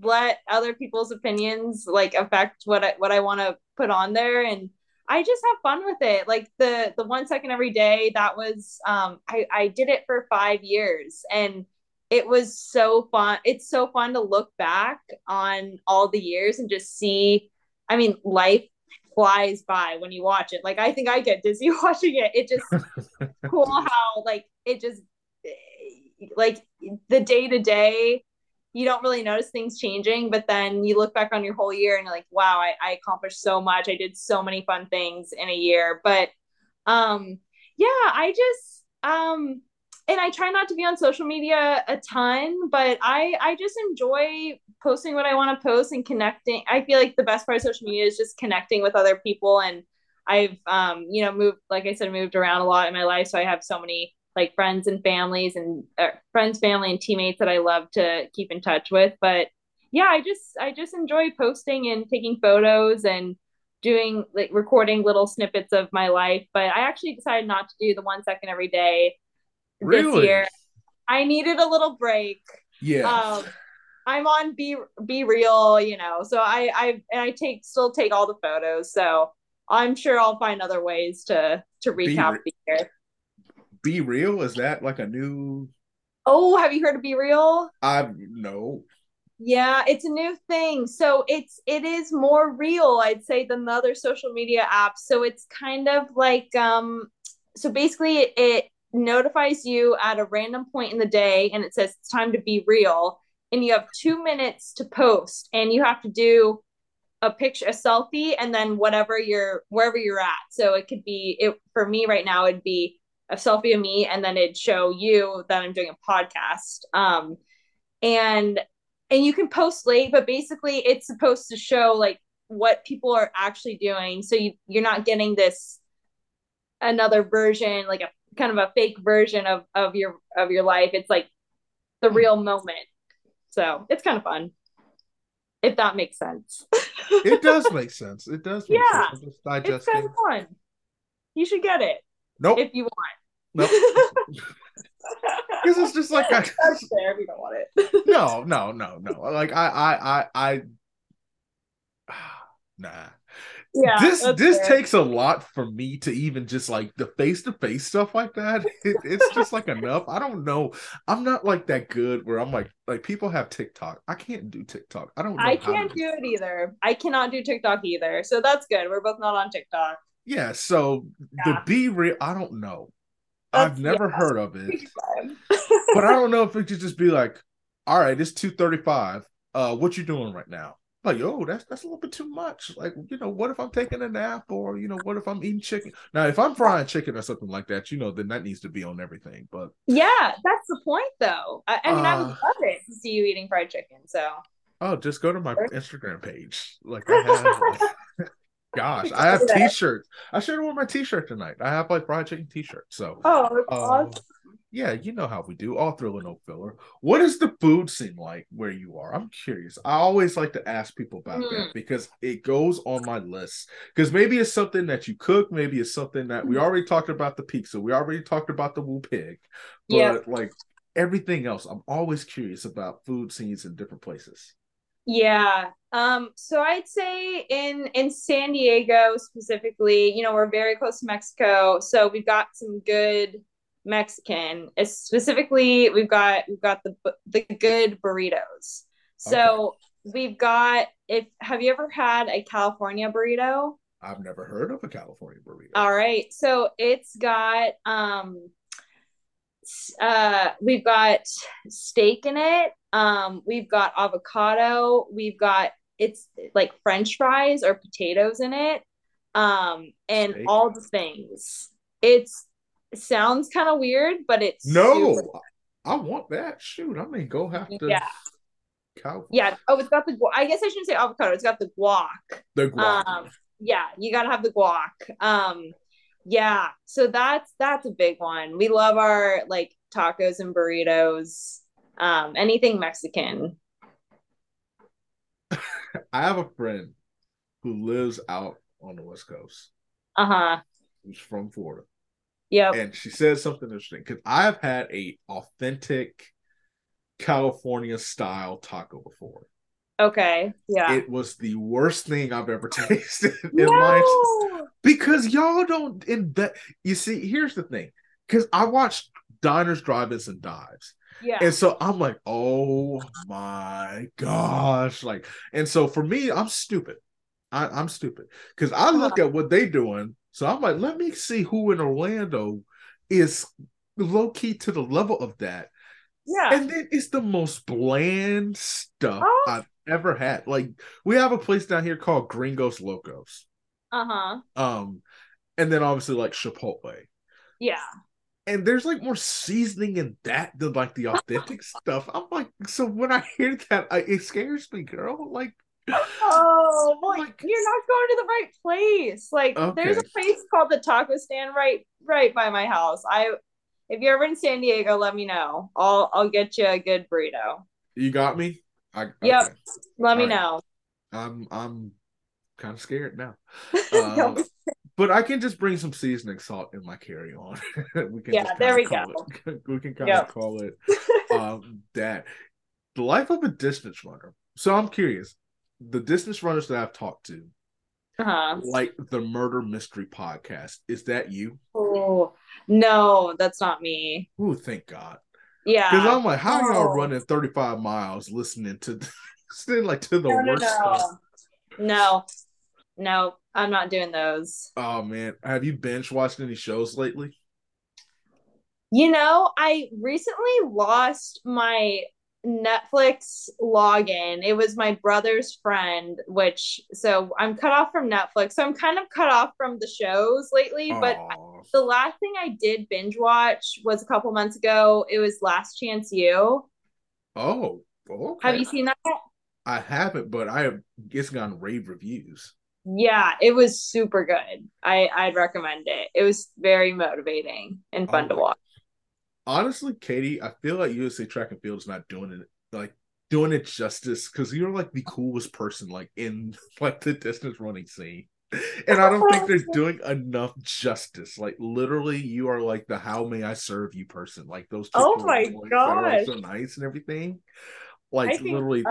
let other people's opinions like affect what I what I want to put on there and I just have fun with it. Like the the one second every day, that was um I, I did it for five years and it was so fun. It's so fun to look back on all the years and just see. I mean, life flies by when you watch it. Like I think I get dizzy [laughs] watching it. It just [laughs] cool how like it just like the day to day you don't really notice things changing, but then you look back on your whole year and you're like, wow, I, I accomplished so much. I did so many fun things in a year. But um, yeah, I just um and I try not to be on social media a ton, but I I just enjoy posting what I want to post and connecting. I feel like the best part of social media is just connecting with other people and I've um you know moved like I said moved around a lot in my life so I have so many like friends and families and uh, friends, family, and teammates that I love to keep in touch with. But yeah, I just I just enjoy posting and taking photos and doing like recording little snippets of my life. But I actually decided not to do the one second every day really? this year. I needed a little break. Yeah. Um, I'm on be be real, you know. So I I and I take still take all the photos. So I'm sure I'll find other ways to to recap be, the year. BeReal is that like a new oh have you heard of Be Real? i no. Yeah it's a new thing. So it's it is more real i'd say than the other social media apps. So it's kind of like um so basically it, it notifies you at a random point in the day and it says it's time to be real. And you have two minutes to post and you have to do a picture a selfie and then whatever you're wherever you're at. So it could be it for me right now it'd be a selfie of me and then it'd show you that I'm doing a podcast. Um, and and you can post late, but basically it's supposed to show like what people are actually doing. So you you're not getting this another version, like a kind of a fake version of of your of your life. It's like the real moment. So it's kind of fun. If that makes sense. it does [laughs] make sense. It does. yeah, sense. It's kind of fun. You should get it. Nope. If you want. Nope. [laughs] Because it's just like I, that's fair you don't want it. [laughs] no, no, no, no. Like I, I, I, I [sighs] nah. Yeah, this this fair. takes a lot for me to even just like the face to face stuff like that. [laughs] It, it's just like enough. I don't know. I'm not like that good where I'm like like people have TikTok. I can't do TikTok. I don't. I can't do it either. I cannot do TikTok either. So that's good. We're both not on TikTok Yeah, so Yeah. the be real, I don't know. That's- I've never yeah. heard of it, [laughs] but I don't know if it could just be like, all right, it's two thirty five. Uh, what you doing right now? Like, yo, that's that's a little bit too much. Like, you know, what if I'm taking a nap, or you know, what if I'm eating chicken? Now, if I'm frying chicken or something like that, you know, then that needs to be on everything. But yeah, that's the point, though. I, I mean, I would Uh, love it to see you eating fried chicken. So oh, just go to my Instagram page. Like, I have, like, [laughs] gosh, I have t-shirts. I should have worn my t-shirt tonight. I have like fried chicken t-shirt. So, oh, that's Um, awesome. yeah, you know how we do. All thrill and no filler. What is the food scene like where you are? I'm curious. I always like to ask people about Hmm. that because it goes on my list. Because maybe it's something that you cook, maybe it's something that we Hmm. already talked about the pizza, we already talked about the woo pig, but Yeah. like everything else, I'm always curious about food scenes in different places. Yeah. Um, so I'd say in in San Diego specifically, you know, we're very close to Mexico, so we've got some good Mexican. It's specifically, we've got we've got the the good burritos. So we've got if have you ever had a California burrito? I've never heard of a California burrito. All right. So it's got um uh we've got steak in it. Um we've got avocado, we've got it's like french fries or potatoes in it. Um and Steak. all the things. It's it sounds kind of weird, but it's no, super- I want that. Shoot, I mean, go have to. Yeah. Cow- yeah. Oh, it's got the guac. I guess I shouldn't say avocado. It's got the guac. the guac. Um, yeah, you gotta have the guac. Um, yeah, so that's that's a big one. We love our like tacos and burritos. Um, anything Mexican. [laughs] I have a friend who lives out on the West Coast, Uh huh. who's from Florida, Yep. and she said something interesting because I've had a authentic California style taco before. Okay. Yeah. It was the worst thing I've ever [laughs] tasted in my no. because y'all don't in that. You see, here's the thing, because I watched diners, drive-ins, and dives. Yeah. And so I'm like, oh my gosh. Like, and so for me, I'm stupid. I, I'm stupid. Because I look at what they're doing. So I'm like, let me see who in Orlando is low key to the level of that. yeah. And then it's the most bland stuff Oh. I've ever had. Like, we have a place down here called Gringos Locos. Uh huh. Um, and then obviously like Chipotle. Yeah. And there's like more seasoning in that than like the [laughs] authentic stuff. I'm like, so when I hear that, I, it scares me, girl. Like, Oh, well, Like- you're not going to the right place. Like, there's a place called the Taco Stand right, right by my house. I, if you're ever in San Diego, let me know. I'll, I'll get you a good burrito. you got me. I Yep. okay. Let me All right. know. I'm I'm kind of scared now. [laughs] Um, but I can just bring some seasoning salt in my carry on. [laughs] we can Yeah, there we call It, [laughs] we can kind Yep. of call it [laughs] um that. The life of a distance runner. So I'm curious. The distance runners that I've talked to, Uh-huh. like the murder mystery podcast, is that you? Oh, no, that's not me. Oh, thank God. Yeah. Because I'm like, how y'all running 35 miles listening to listening like to the no, no, worst stuff? no. No, I'm not doing those. Oh man, have you binge watched any shows lately? You know, I recently lost my Netflix login. It was my brother's friend, which so I'm cut off from Netflix. So I'm kind of cut off from the shows lately, but the last thing I did binge watch was a couple months ago. It was Last Chance U. oh, okay. Have you seen that? I haven't, but I have. It's gotten rave reviews. Yeah, it was super good. I I'd recommend it. It was very motivating and fun Oh to watch. Honestly, Katie, I feel like USA Track and Field is not doing it like doing it justice because you're like the coolest person like in [laughs] like the distance running scene. And I don't think they're [laughs] doing enough justice. Like literally, you are like the "How may I serve you" person. Like those. Oh my are, like, so nice and everything. Like literally,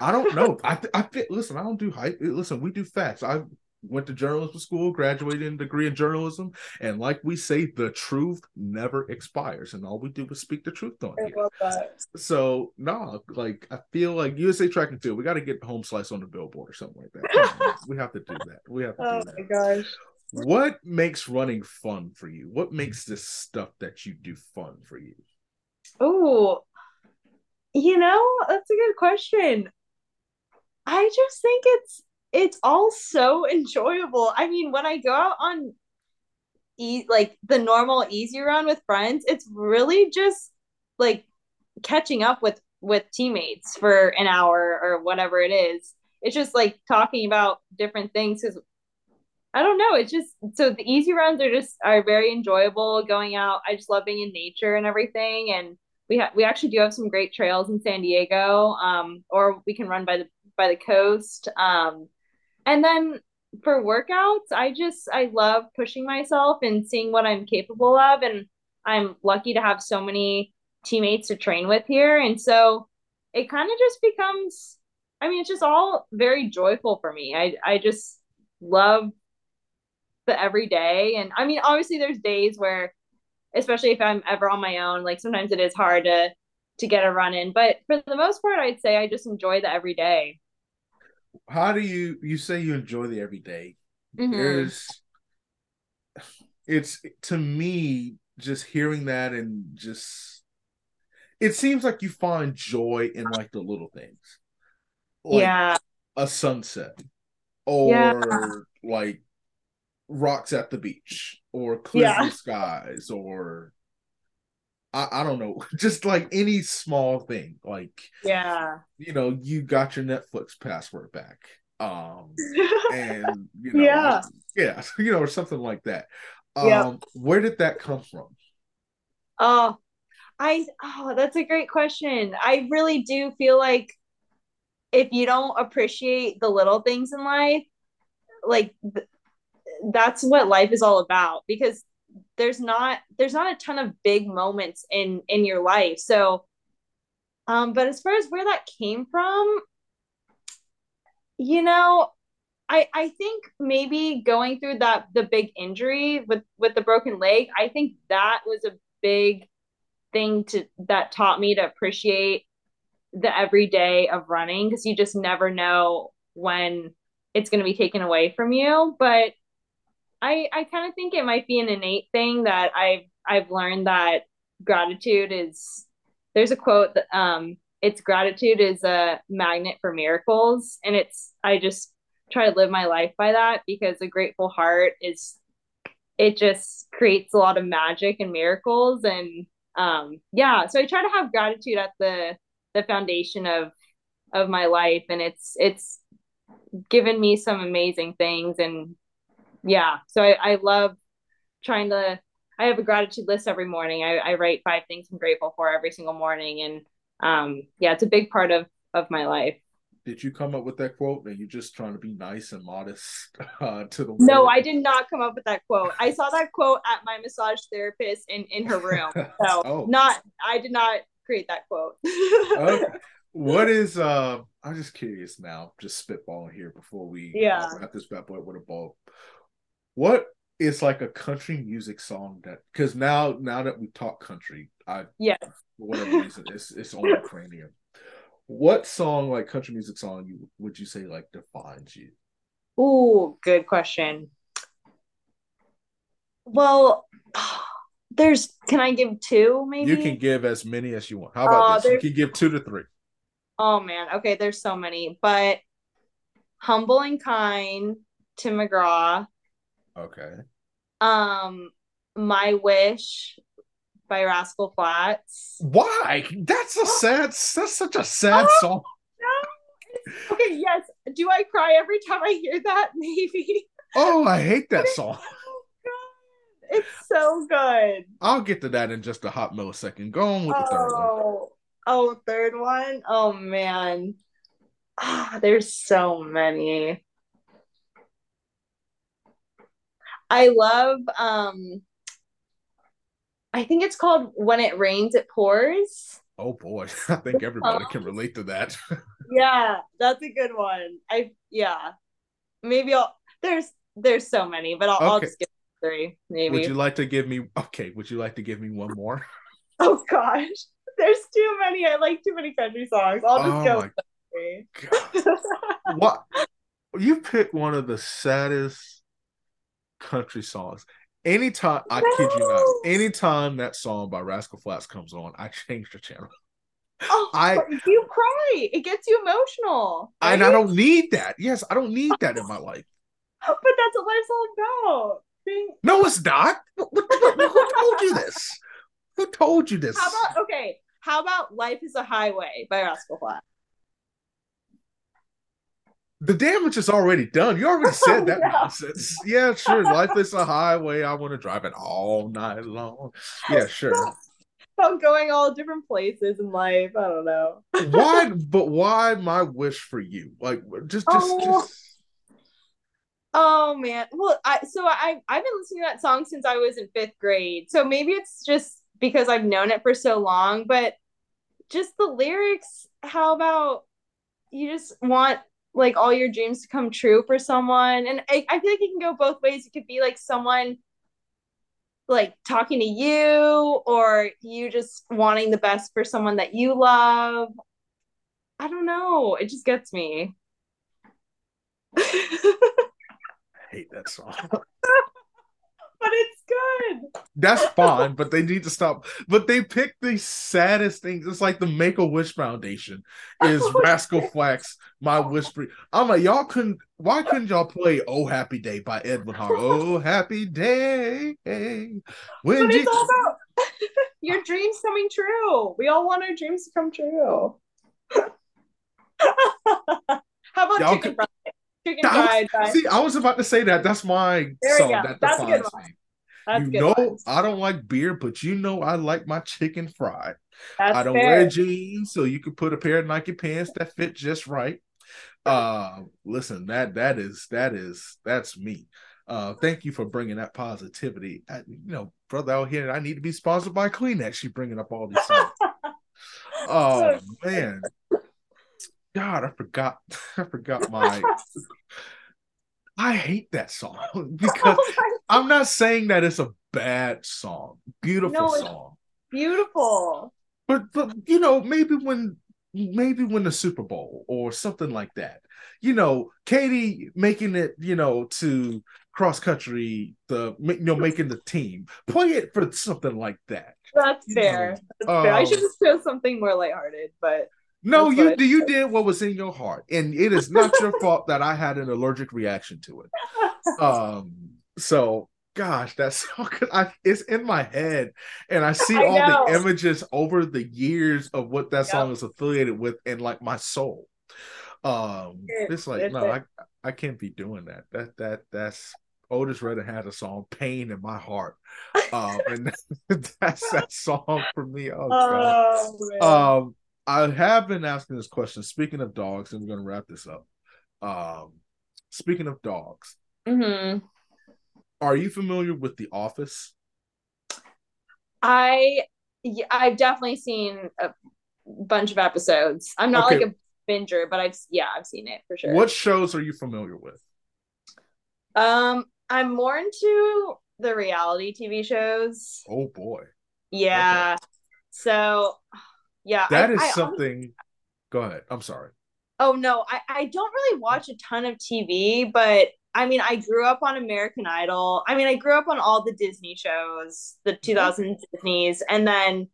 I don't know. I I fit. Listen, I don't do hype. Listen, we do facts. I went to journalism school, graduated in degree in journalism, and like we say, the truth never expires, and all we do is speak the truth on I here. So no, like I feel like USA Track and Field, we got to get home slice on the billboard or something like that. We have to do that. We have to Oh do my that. gosh. what makes running fun for you? What makes this stuff that you do fun for you? Oh, you know, that's a good question. I just think it's it's all so [laughs] enjoyable. I mean, when I go out on e- like the normal easy run with friends, it's really just like catching up with with teammates for an hour or whatever it is. It's just like talking about different things because I don't know. It's just so the easy runs are just are very enjoyable going out. I just love being in nature and everything. And we have we actually do have some great trails in San Diego. Um, or we can run by the by the coast. Um, and then for workouts, I just I love pushing myself and seeing what I'm capable of. And I'm lucky to have so many teammates to train with here. And so it kind of just becomes I mean, it's just all very joyful for me. I I just love the everyday. And I mean, obviously there's days where especially if I'm ever on my own, like sometimes it is hard to to get a run in. But for the most part, I'd say I just enjoy the everyday. How do you you say you enjoy the everyday? Mm-hmm. There's it's to me just hearing that and just it seems like you find joy in like the little things. Like yeah. A sunset or yeah. like rocks at the beach or clear yeah. skies or I, I don't know, [laughs] just like any small thing. Like yeah, you know, you got your Netflix password back. Um [laughs] and you know yeah, yeah, [laughs] you know, or something like that. Um yeah. where did that come from? Oh, I oh, that's a great question. I really do feel like if you don't appreciate the little things in life, like that's what life is all about because there's not there's not a ton of big moments in in your life. So um but as far as where that came from you know i i think maybe going through that the big injury with with the broken leg i think that was a big thing to that taught me to appreciate the everyday of running because you just never know when it's going to be taken away from you. But I I kind of think it might be an innate thing that I've I've learned that gratitude is there's a quote that um it's gratitude is a magnet for miracles and it's I just try to live my life by that because a grateful heart is it just creates a lot of magic and miracles and um yeah so I try to have gratitude at the the foundation of of my life and it's it's given me some amazing things and yeah so I, I love trying to i have a gratitude list every morning I, I write five things i'm grateful for every single morning and um yeah it's a big part of of my life did you come up with that quote? Are you're just trying to be nice and modest [laughs] uh, to the world? No, I did not come up with that quote. I saw that quote at my massage therapist in in her room. [laughs] So oh. not, I did not create that quote. [laughs] okay. What is? uh I'm just curious now. Just spitballing here before we yeah wrap this bad boy with a ball what is like a country music song that because now now that we talk country, I yeah for whatever reason it's it's on the cranium. What song like country music song you would you say like defines you? Oh, good question. Well, [sighs] there's can I give two maybe? You can give as many as you want. How about uh, this? You can give two to three. Oh man, okay, there's so many, but humble and kind, Tim McGraw, Okay. Um, My Wish by Rascal Flatts. Why? That's a sad. That's such a sad oh, song. No. Okay. Yes. Do I cry every time I hear that? [laughs] Maybe. Oh, I hate that song. it's so good. I'll get to that in just a hot millisecond. Go on with the oh, third one. Oh, oh, third one. Oh man. Ah, there's so many. I love um I think it's called When It Rains It Pours. Oh boy, [laughs] I think everybody can relate to that. [laughs] yeah, that's a good one. I yeah. Maybe I'll there's there's so many, but I'll, okay. I'll just give three. Maybe. Would you like to give me okay, would you like to give me one more? [laughs] oh gosh. There's too many. I like too many country songs. I'll just oh go. what you picked one of the saddest country songs. Anytime I kid you not, anytime that song by Rascal Flatts comes on, I change the channel. [laughs] Oh, I you cry. It gets you emotional. Right? And I don't need that. Yes, I don't need that in my life. [laughs] But that's what life's all about. No, it's not. Who told you this? Who told you this? How about okay? How about "Life Is a Highway" by Rascal Flatts? The damage is already done. You already said [laughs] that yeah. nonsense. Yeah, sure. Life is a highway. I want to drive it all night long. Yeah, sure. I'm going all different places in life. I don't know. why? [laughs] But why my wish for you? Like, just, just, oh. just Oh man. Well, I so I I've been listening to that song since I was in 5th grade. So maybe it's just because I've known it for so long, but just the lyrics, how about you just want like all your dreams to come true for someone? And I, I feel like it can go both ways. It could be like someone like talking to you or you just wanting the best for someone that you love. I don't know. It just gets me. [laughs] I hate that song. [laughs] but it's good. That's fine, but they need to stop. But they pick the saddest things. It's like the Make a Wish Foundation is oh, [laughs] Rascal Flatts, My Whisper. I'm like, y'all couldn't. Why couldn't y'all play "Oh Happy Day" by Edwin Hart? [laughs] oh Happy Day. When but it's all about [laughs] your dreams coming true. We all want our dreams to come true. How about y'all chicken could, Chicken fried. Was, see, I was about to say that. That's my there song that That's defines me. That's you know, one. I don't like beer, but you know, I like my chicken fried. That's I don't fair. wear jeans, so you can put a pair of Nike pants that fit just right. Uh, listen, that that is that is that's me. Uh, thank you for bringing that positivity. I, you know, brother out here, I need to be sponsored by Kleenex. You bringing up all these things. [laughs] oh man, God, I forgot. [laughs] I forgot [laughs] my. I hate that song [laughs] because oh I'm not saying that it's a bad song. Beautiful no, song. Beautiful. But but you know maybe when maybe win the Super Bowl or something like that. You know, Katie making it, you know, to cross country, the you know, making the team. Play it for something like that. That's fair. That's um, fair. I should just um, do something more lighthearted, but no, you you did what was in your heart, and it is not your fault that I had an allergic reaction to it. Um, so gosh, that's [laughs] so good. I, it's in my head, and I see I all know. the images over the years of what that yep. song is affiliated with, and like my soul. Um, it, it's like no, it. I I can't be doing that. That that that's Otis Redding had a song "Pain in My Heart," um, and [laughs] that's that song for me. Oh, oh um I have been asking this question. Speaking of dogs, and we're going to wrap this up. Um, speaking of dogs, mm-hmm. are you familiar with The Office? I I've definitely seen a bunch of episodes. I'm not okay. like a binger, but I've yeah, I've seen it for sure. What shows are you familiar with? Um, I'm more into the reality TV shows. Oh boy. Yeah. Okay. So yeah that I, is I, something I, go ahead i'm sorry oh no I, I don't really watch a ton of tv but i mean i grew up on american idol i mean i grew up on all the disney shows the 2000 mm-hmm. disneys and then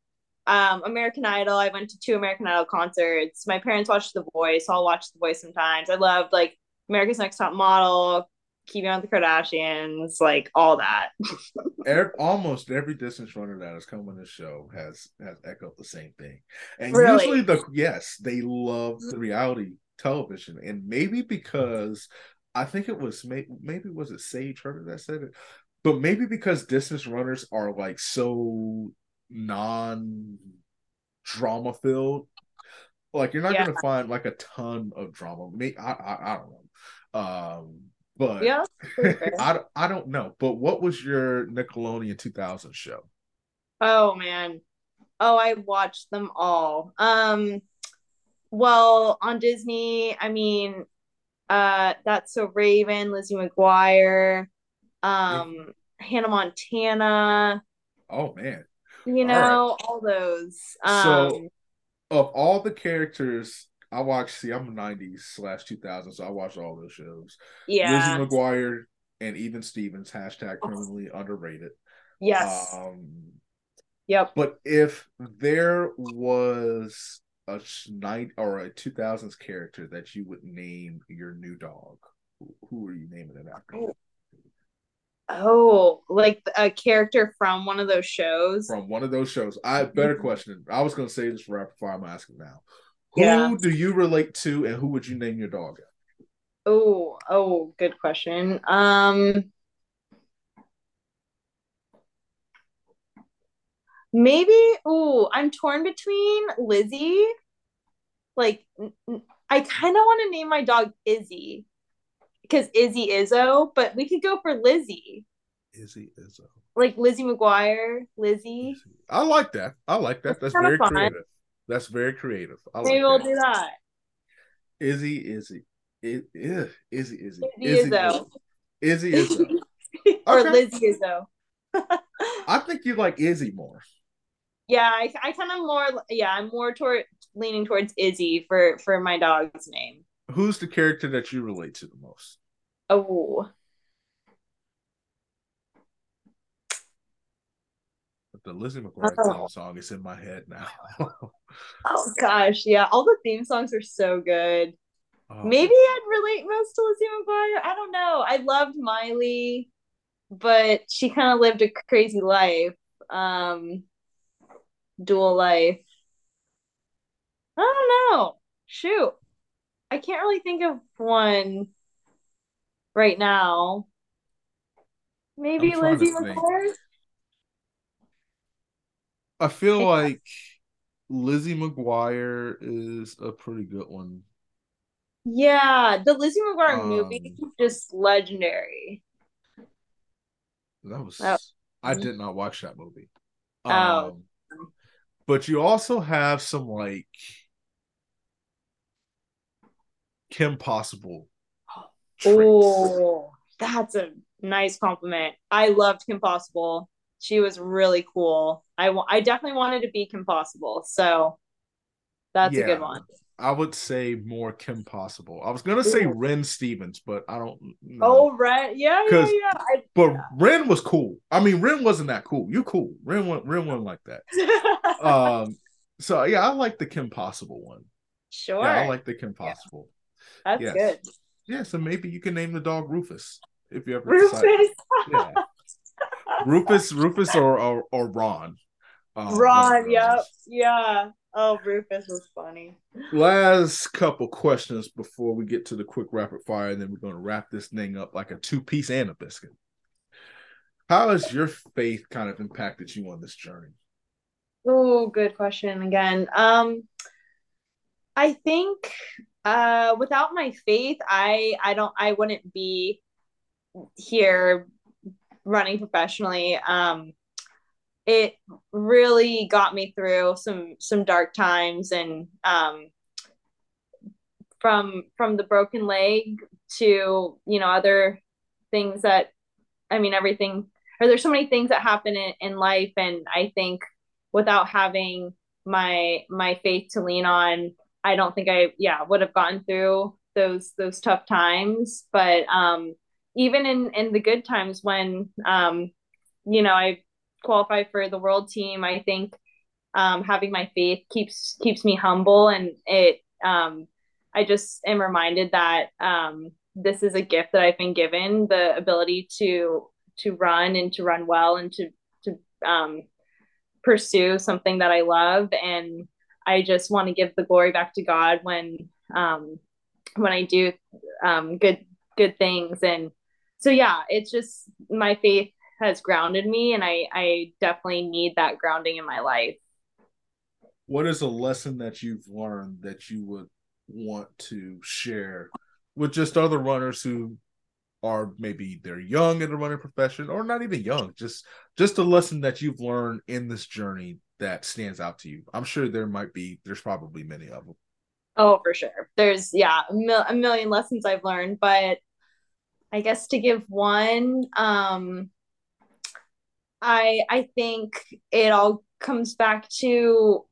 um, American Idol. I went to two American Idol concerts. My parents watched The Voice. I'll watch The Voice sometimes. I loved like America's Next Top Model, keeping on the Kardashians, like all that. [laughs] every, almost every distance runner that has come on this show has has echoed the same thing. And really? usually the yes, they love the reality television. And maybe because I think it was maybe, maybe was it Sage Hurta that said it, but maybe because distance runners are like so non drama filled. Like you're not yeah. gonna find like a ton of drama. Me, I, I, I don't know. Um, but yeah, [laughs] I, I don't know. But what was your Nickelodeon 2000 show? Oh man. Oh, I watched them all. Um well, on Disney, I mean, uh That's So Raven, Lizzie McGuire, um Hannah Montana. Oh man. You know, all, right. all those. Um so of all the characters I watched. See, I'm '90s slash 2000, so I watched all those shows. Yeah, Lizzie McGuire and even Stevens hashtag criminally underrated. Yes. Um, yep. but if there was a night or a 2000s character that you would name your new dog, who, who are you naming it after? Oh, like a character from one of those shows. From one of those shows. I better question. I was going to say this for rapid fire. I'm asking now. Yeah. Who do you relate to, and who would you name your dog? Oh, oh, good question. Um, maybe. Oh, I'm torn between Lizzie. Like, I kind of want to name my dog Izzy because Izzy Izzo, but we could go for Lizzie. Izzy Izzo. Like Lizzie McGuire, Lizzie. I like that. I like that. That's, That's very fun. creative. That's very creative. I like we'll do that. Izzy, Izzy, Izzy, Izzy, Izzy, Izzy, Izzo. Izzy Izzo. [laughs] or okay. Lizzie Izzo. [laughs] I think you like Izzy more. Yeah, I, I kind of more. Yeah, I'm more toward leaning towards Izzy for for my dog's name. Who's the character that you relate to the most? Oh. The Lizzie McGuire oh. song is in my head now. [laughs] oh gosh, yeah. All the theme songs are so good. Oh. Maybe I'd relate most to Lizzie McGuire. I don't know. I loved Miley, but she kind of lived a crazy life. Um dual life. I don't know. Shoot. I can't really think of one right now. Maybe Lizzie McGuire. I feel like Lizzie McGuire is a pretty good one. Yeah, the Lizzie McGuire um, movie is just legendary. That was oh. I did not watch that movie. Oh. Um, but you also have some like Kim Possible. Oh, that's a nice compliment. I loved Kim Possible. She was really cool. I, I definitely wanted to be Kim Possible. So that's yeah, a good one. I would say more Kim Possible. I was gonna say Ooh. Ren Stevens, but I don't know. Oh, Ren, yeah, yeah, yeah. I, but yeah. Ren was cool. I mean, Ren wasn't that cool. You cool. Ren went Ren wasn't like that. um, so yeah, I like the Kim Possible one. Sure. Yeah, I like the Kim Possible. Yeah. That's yes. good. Yeah, so maybe you can name the dog Rufus if you ever Rufus. yeah. Rufus, Rufus, or or, or Ron. Um, Ron, yep, yeah. Oh, Rufus was funny. Last couple questions before we get to the quick rapid fire, and then we're going to wrap this thing up like a two piece and a biscuit. How has your faith kind of impacted you on this journey? Oh, good question again. Um, I think uh, without my faith, I I don't I wouldn't be here running professionally. Um, it really got me through some some dark times and um, from from the broken leg to you know other things that I mean everything or there's so many things that happen in, in life and I think without having my my faith to lean on I don't think I yeah would have gotten through those those tough times but um even in in the good times when um you know I qualify for the world team, I think um, having my faith keeps keeps me humble, and it. Um, I just am reminded that um, this is a gift that I've been given the ability to to run and to run well and to to um, pursue something that I love, and I just want to give the glory back to God when um, when I do um, good good things and so yeah it's just my faith has grounded me and I I definitely need that grounding in my life. What is a lesson that you've learned that you would want to share with just other runners who are maybe they're young in the running profession or not even young just just a lesson that you've learned in this journey that stands out to you? I'm sure there might be there's probably many of them oh for sure. There's yeah a, mil- a million lessons i've learned but i guess to give one um I I think it all comes back to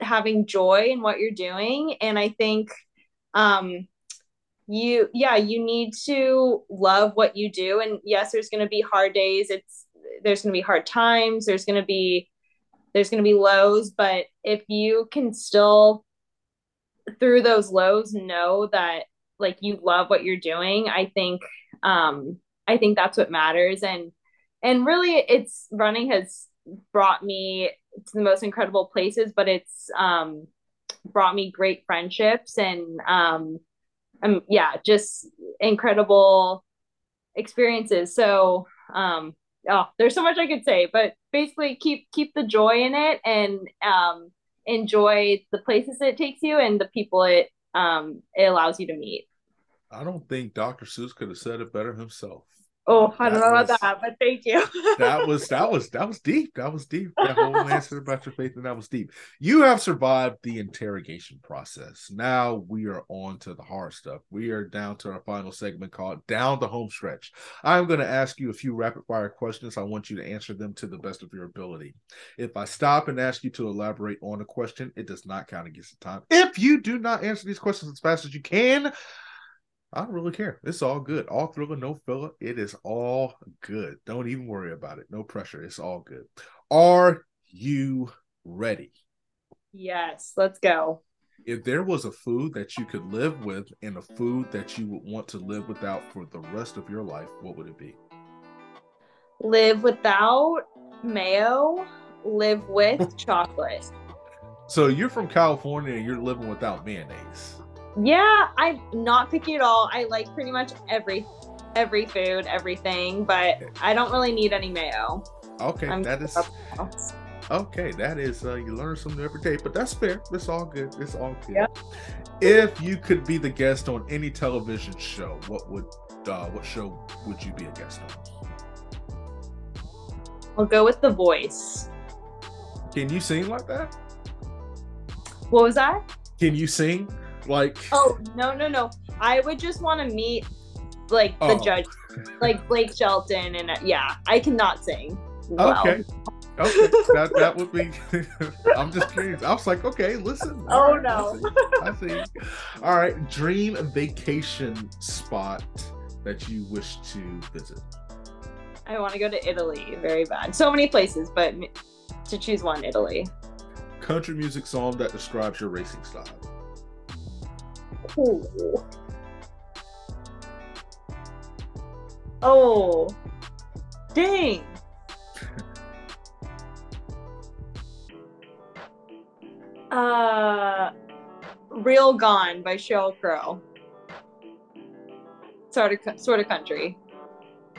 having joy in what you're doing. And I think um you yeah you need to love what you do. And yes there's going to be hard days. It's there's going to be hard times. There's going to be there's going to be lows. But if you can still through those lows know that like you love what you're doing i think um i think that's what matters. And and really it's running has brought me to the most incredible places but it's um brought me great friendships and um um yeah just incredible experiences. So um oh there's so much i could say but basically keep keep the joy in it and um enjoy the places it takes you and the people it um it allows you to meet i don't think dr seuss could have said it better himself Oh, I don't know was, about that, but thank you. [laughs] that was that was that was deep. That was deep. That whole answer about your faith, and that was deep. You have survived the interrogation process. Now we are on to the hard stuff. We are down to our final segment called Down the Home Stretch. I'm going to ask you a few rapid fire questions. I want you to answer them to the best of your ability. If I stop and ask you to elaborate on a question, it does not count against the time. If you do not answer these questions as fast as you can, I don't really care. It's all good. All thriller, no filler. It is all good. Don't even worry about it. No pressure. It's all good. Are you ready? Yes, let's go. If there was a food that you could live with and a food that you would want to live without for the rest of your life, what would it be? Live without mayo, live with [laughs] chocolate. So you're from California and you're living without mayonnaise. Yeah, I'm not picky at all. I like pretty much every every food, everything, but I don't really need any mayo. Okay, I'm that is okay. That is uh, you learn something every day, but that's fair. It's all good. It's all good. Yep. If you could be the guest on any television show, what would uh, what show would you be a guest on? I'll go with The Voice. Can you sing like that? What was that? Can you sing? Like Oh no no no. I would just want to meet like the oh. judge like Blake Shelton and uh, yeah, I cannot sing. Well. Okay. Okay, that that would be. [laughs] I'm just curious. I was like, okay, listen. Oh right, no, I see. I see. All right, dream vacation spot that you wish to visit. I want to go to Italy very bad. So many places, but to choose one, Italy. Country music song that describes your racing style. Oh. Oh. Dang. uh Real Gone by Sheryl Crow. Sort of sort of country.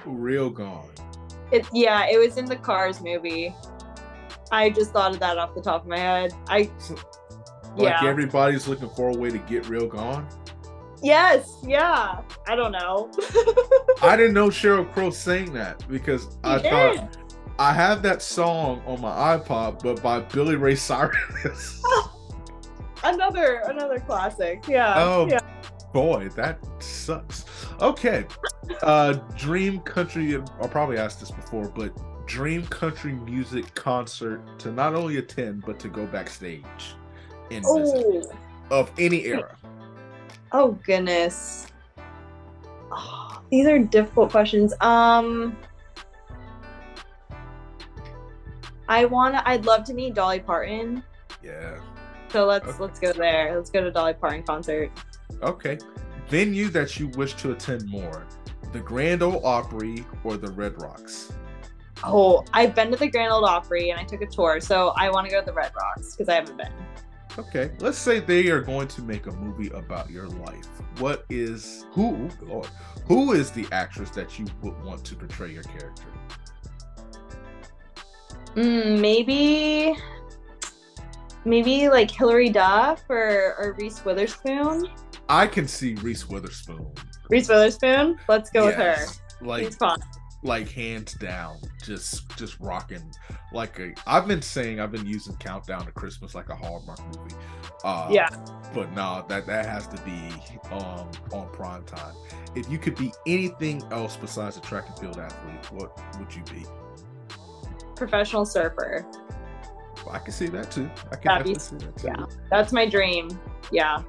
Real Gone. It yeah, it was in the Cars movie. I just thought of that off the top of my head. I like yeah. everybody's looking for a way to get real gone. Yes, yeah. I don't know. I [laughs] didn't know Sheryl Crow sang that because I did. thought I have that song on my iPod, but by Billy Ray [laughs] Cyrus. [laughs] another another classic. Yeah. Oh yeah. boy, that sucks. Okay. Uh Dream Country I'll probably asked this before, but Dream Country Music concert to not only attend but to go backstage in oh. of any era? Oh goodness. Oh, these are difficult questions. Um I wanna I'd love to meet Dolly Parton. Yeah. So let's okay. let's go there. Let's go to Dolly Parton concert. Okay. Venue that you wish to attend more. The Grand Ole Opry or the Red Rocks? Oh, I've been to the Grand Ole Opry and I took a tour, so I want to go to the Red Rocks because I haven't been. Okay, let's say they are going to make a movie about your life. What is who? Lord, who is the actress that you would want to portray your character? Mm, maybe, maybe like Hilary Duff or, or Reese Witherspoon. I can see Reese Witherspoon. Reese Witherspoon. Let's go yes. with her. Like, like hands down just just rocking like a i've been saying i've been using countdown to christmas like a hallmark movie uh yeah but no that that has to be um on prime time if you could be anything else besides a track and field athlete what would you be professional surfer well, i can see that too i can be, see that too yeah that's my dream yeah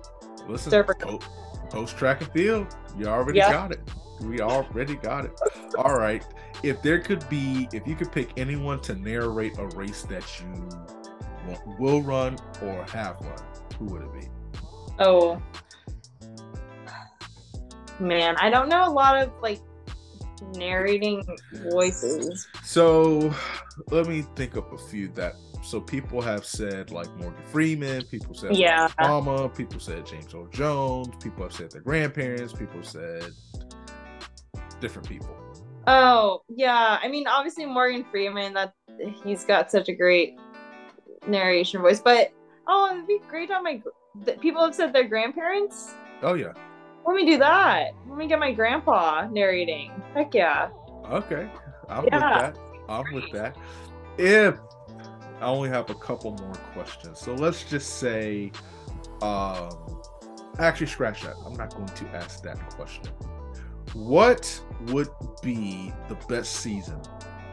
listen surfer. Post track and field. You already yep. got it. We already got it. All right. If there could be, if you could pick anyone to narrate a race that you will run or have run, who would it be? Oh, man, I don't know a lot of like narrating voices. So let me think of a few that so people have said like Morgan Freeman, people said yeah, Obama, people said James Earl Jones, people have said their grandparents, people said different people. Oh yeah, I mean obviously Morgan Freeman that he's got such a great narration voice, but oh it'd be great on my people have said their grandparents. Oh yeah. Let me do that. Let me get my grandpa narrating. Heck yeah. Okay. I'm yeah. with that. I'm with that. If I only have a couple more questions. So let's just say um actually scratch that. I'm not going to ask that question. What would be the best season?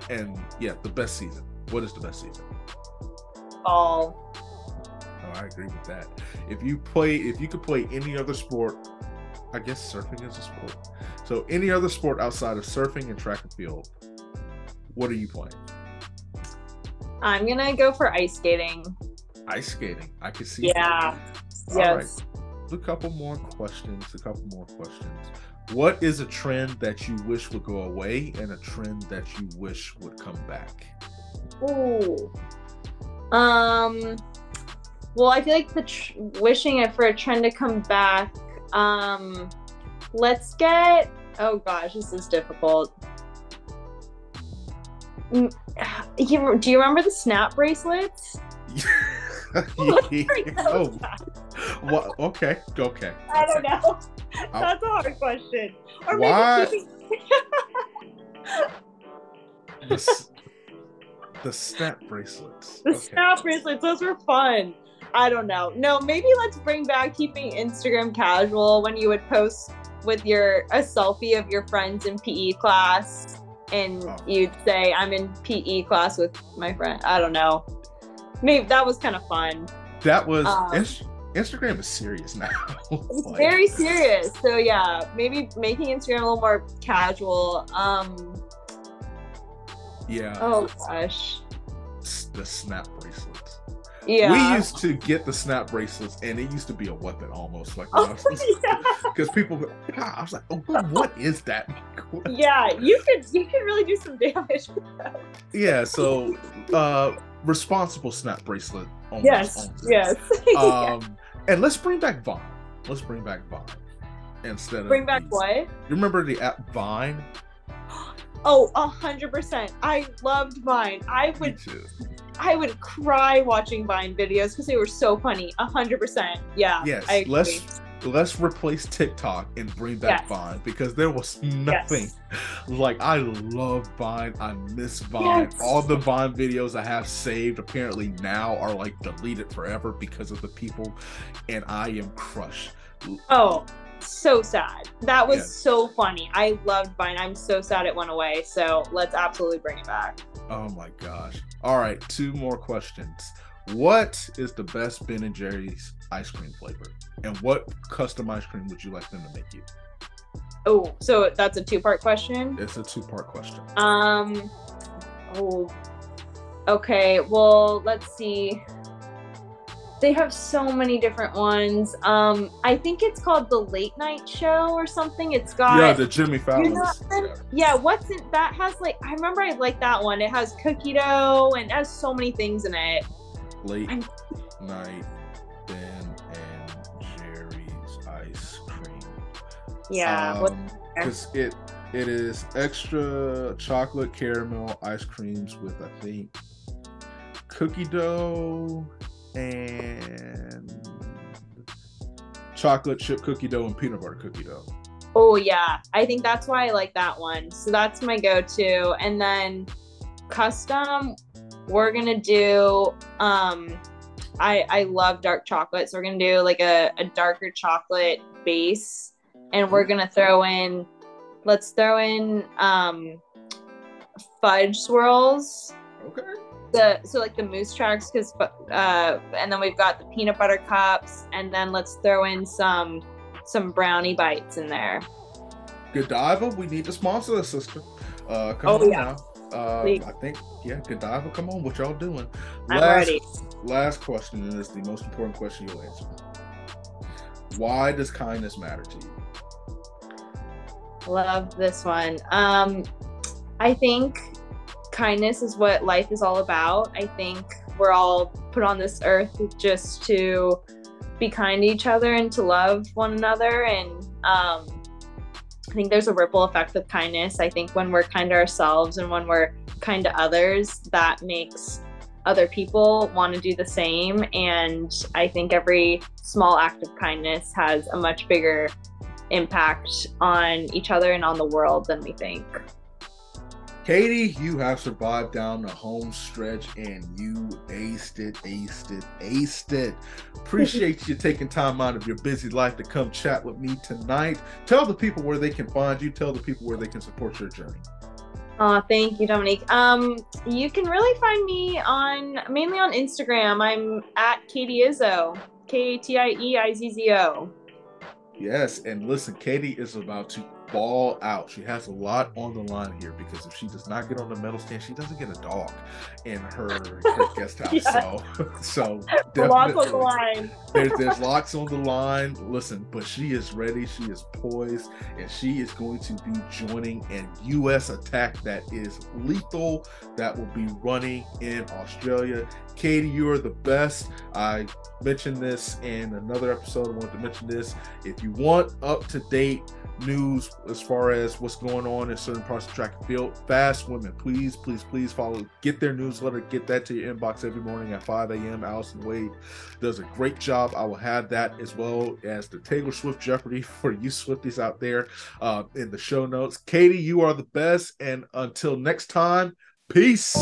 And yeah, the best season. What is the best season? All. Oh, I agree with that. If you play if you could play any other sport I guess surfing is a sport. So any other sport outside of surfing and track and field, what are you playing? I'm gonna go for ice skating. Ice skating. I can see. Yeah. Yes. A couple more questions. A couple more questions. What is a trend that you wish would go away and a trend that you wish would come back? Ooh. Um. Well, I feel like the tr- wishing it for a trend to come back um, let's get. Oh gosh, this is difficult. [sighs] Do you remember the snap bracelets? [laughs] oh, [laughs] well, okay, okay. I don't know. That's a hard question. Or why? Maybe [laughs] the, the snap bracelets. The okay. snap bracelets. Those were fun. I don't know. No, maybe let's bring back keeping Instagram casual when you would post with your a selfie of your friends in PE class and oh. you'd say I'm in PE class with my friend. I don't know. Maybe that was kind of fun. That was um, Instagram is serious now. [laughs] it's like, very serious. So yeah, maybe making Instagram a little more casual. Um Yeah. Oh gosh. The snap bracelets. Yeah. We used to get the snap bracelets, and it used to be a weapon almost. Like, [laughs] because oh, yeah. people, I was like, oh, what is that? [laughs] yeah, you could you could really do some damage with that. Yeah. So, uh, responsible snap bracelet. yes. Yes. [laughs] Um, and let's bring back Vine. Let's bring back Vine instead bring of bring back these. what? You remember the app Vine? [gasps] Oh, a hundred percent. I loved Vine. I would I would cry watching Vine videos because they were so funny. A hundred percent. Yeah. Yes. let's let's replace TikTok and bring back yes. Vine because there was nothing yes. [laughs] like I love Vine. I miss Vine. Yes. All the Vine videos I have saved apparently now are like deleted forever because of the people, and I am crushed. Oh, so sad. That was so funny. I loved Vine. I'm so sad it went away. So let's absolutely bring it back. Oh my gosh. All right, two more questions. What is the best Ben and Jerry's ice cream flavor? And what custom ice cream would you like them to make you? Oh, so that's a two-part question? It's a two-part question. Um oh okay, well, let's see. They have so many different ones. Um, I think it's called the Late Night Show or something. It's got yeah, the Jimmy Fallon. Yeah. yeah, what's it? That has like I remember I like that one. It has cookie dough and it has so many things in it. Late I'm... Night Ben and Jerry's ice cream. Yeah, because um, it it is extra chocolate caramel ice creams with I think cookie dough and chocolate chip cookie dough and peanut butter cookie dough. Oh yeah, I think that's why I like that one. So that's my go-to. And then custom, we're gonna do. Um, I I love dark chocolate, so we're gonna do like a, a darker chocolate base, and we're gonna throw in. Let's throw in um, fudge swirls. Okay the so like the moose tracks because uh and then we've got the peanut butter cups and then let's throw in some some brownie bites in there. Godiva, we need to sponsor the sister. Uh, come Oh, on yeah. now. Uh, Please. I think, yeah, Godiva, come on, what y'all doing? I'm last, ready. Last question, and it's the most important question you'll answer. Why does kindness matter to you? Love this one. Um, I think kindness is what life is all about. I think we're all put on this earth just to be kind to each other and to love one another. And um, I think there's a ripple effect of kindness. I think when we're kind to ourselves and when we're kind to others, that makes other people want to do the same. And I think every small act of kindness has a much bigger impact on each other and on the world than we think. Katie, you have survived down the home stretch and you aced it, aced it, aced it. Appreciate you taking time out of your busy life to come chat with me tonight. Tell the people where they can find you, tell the people where they can support your journey. Oh, thank you, Dominique. Um, you can really find me on mainly on Instagram. I'm at Katie Izzo, K A T I E I Z Z O. Yes, and listen, Katie is about to ball out. She has a lot on the line here because if she does not get on the medal stand, she doesn't get a dog in her, her [laughs] guest house. Yeah. So, [laughs] so Lots on the definitely- line. [laughs] there's there's lots on the line. Listen, but she is ready. She is poised, and she is going to be joining an U.S. attack that is lethal. That will be running in Australia. Katie, you are the best. I mentioned this in another episode. I wanted to mention this. If you want up to date news as far as what's going on in certain parts of track and field, Fast Women, please, please, please follow. Get their newsletter. Get that to your inbox every morning at 5 a.m. Allison Wade does a great job. I will have that as well as the Taylor Swift Jeopardy [laughs] for you Swifties out there uh, in the show notes. Katie, you are the best. And until next time, peace.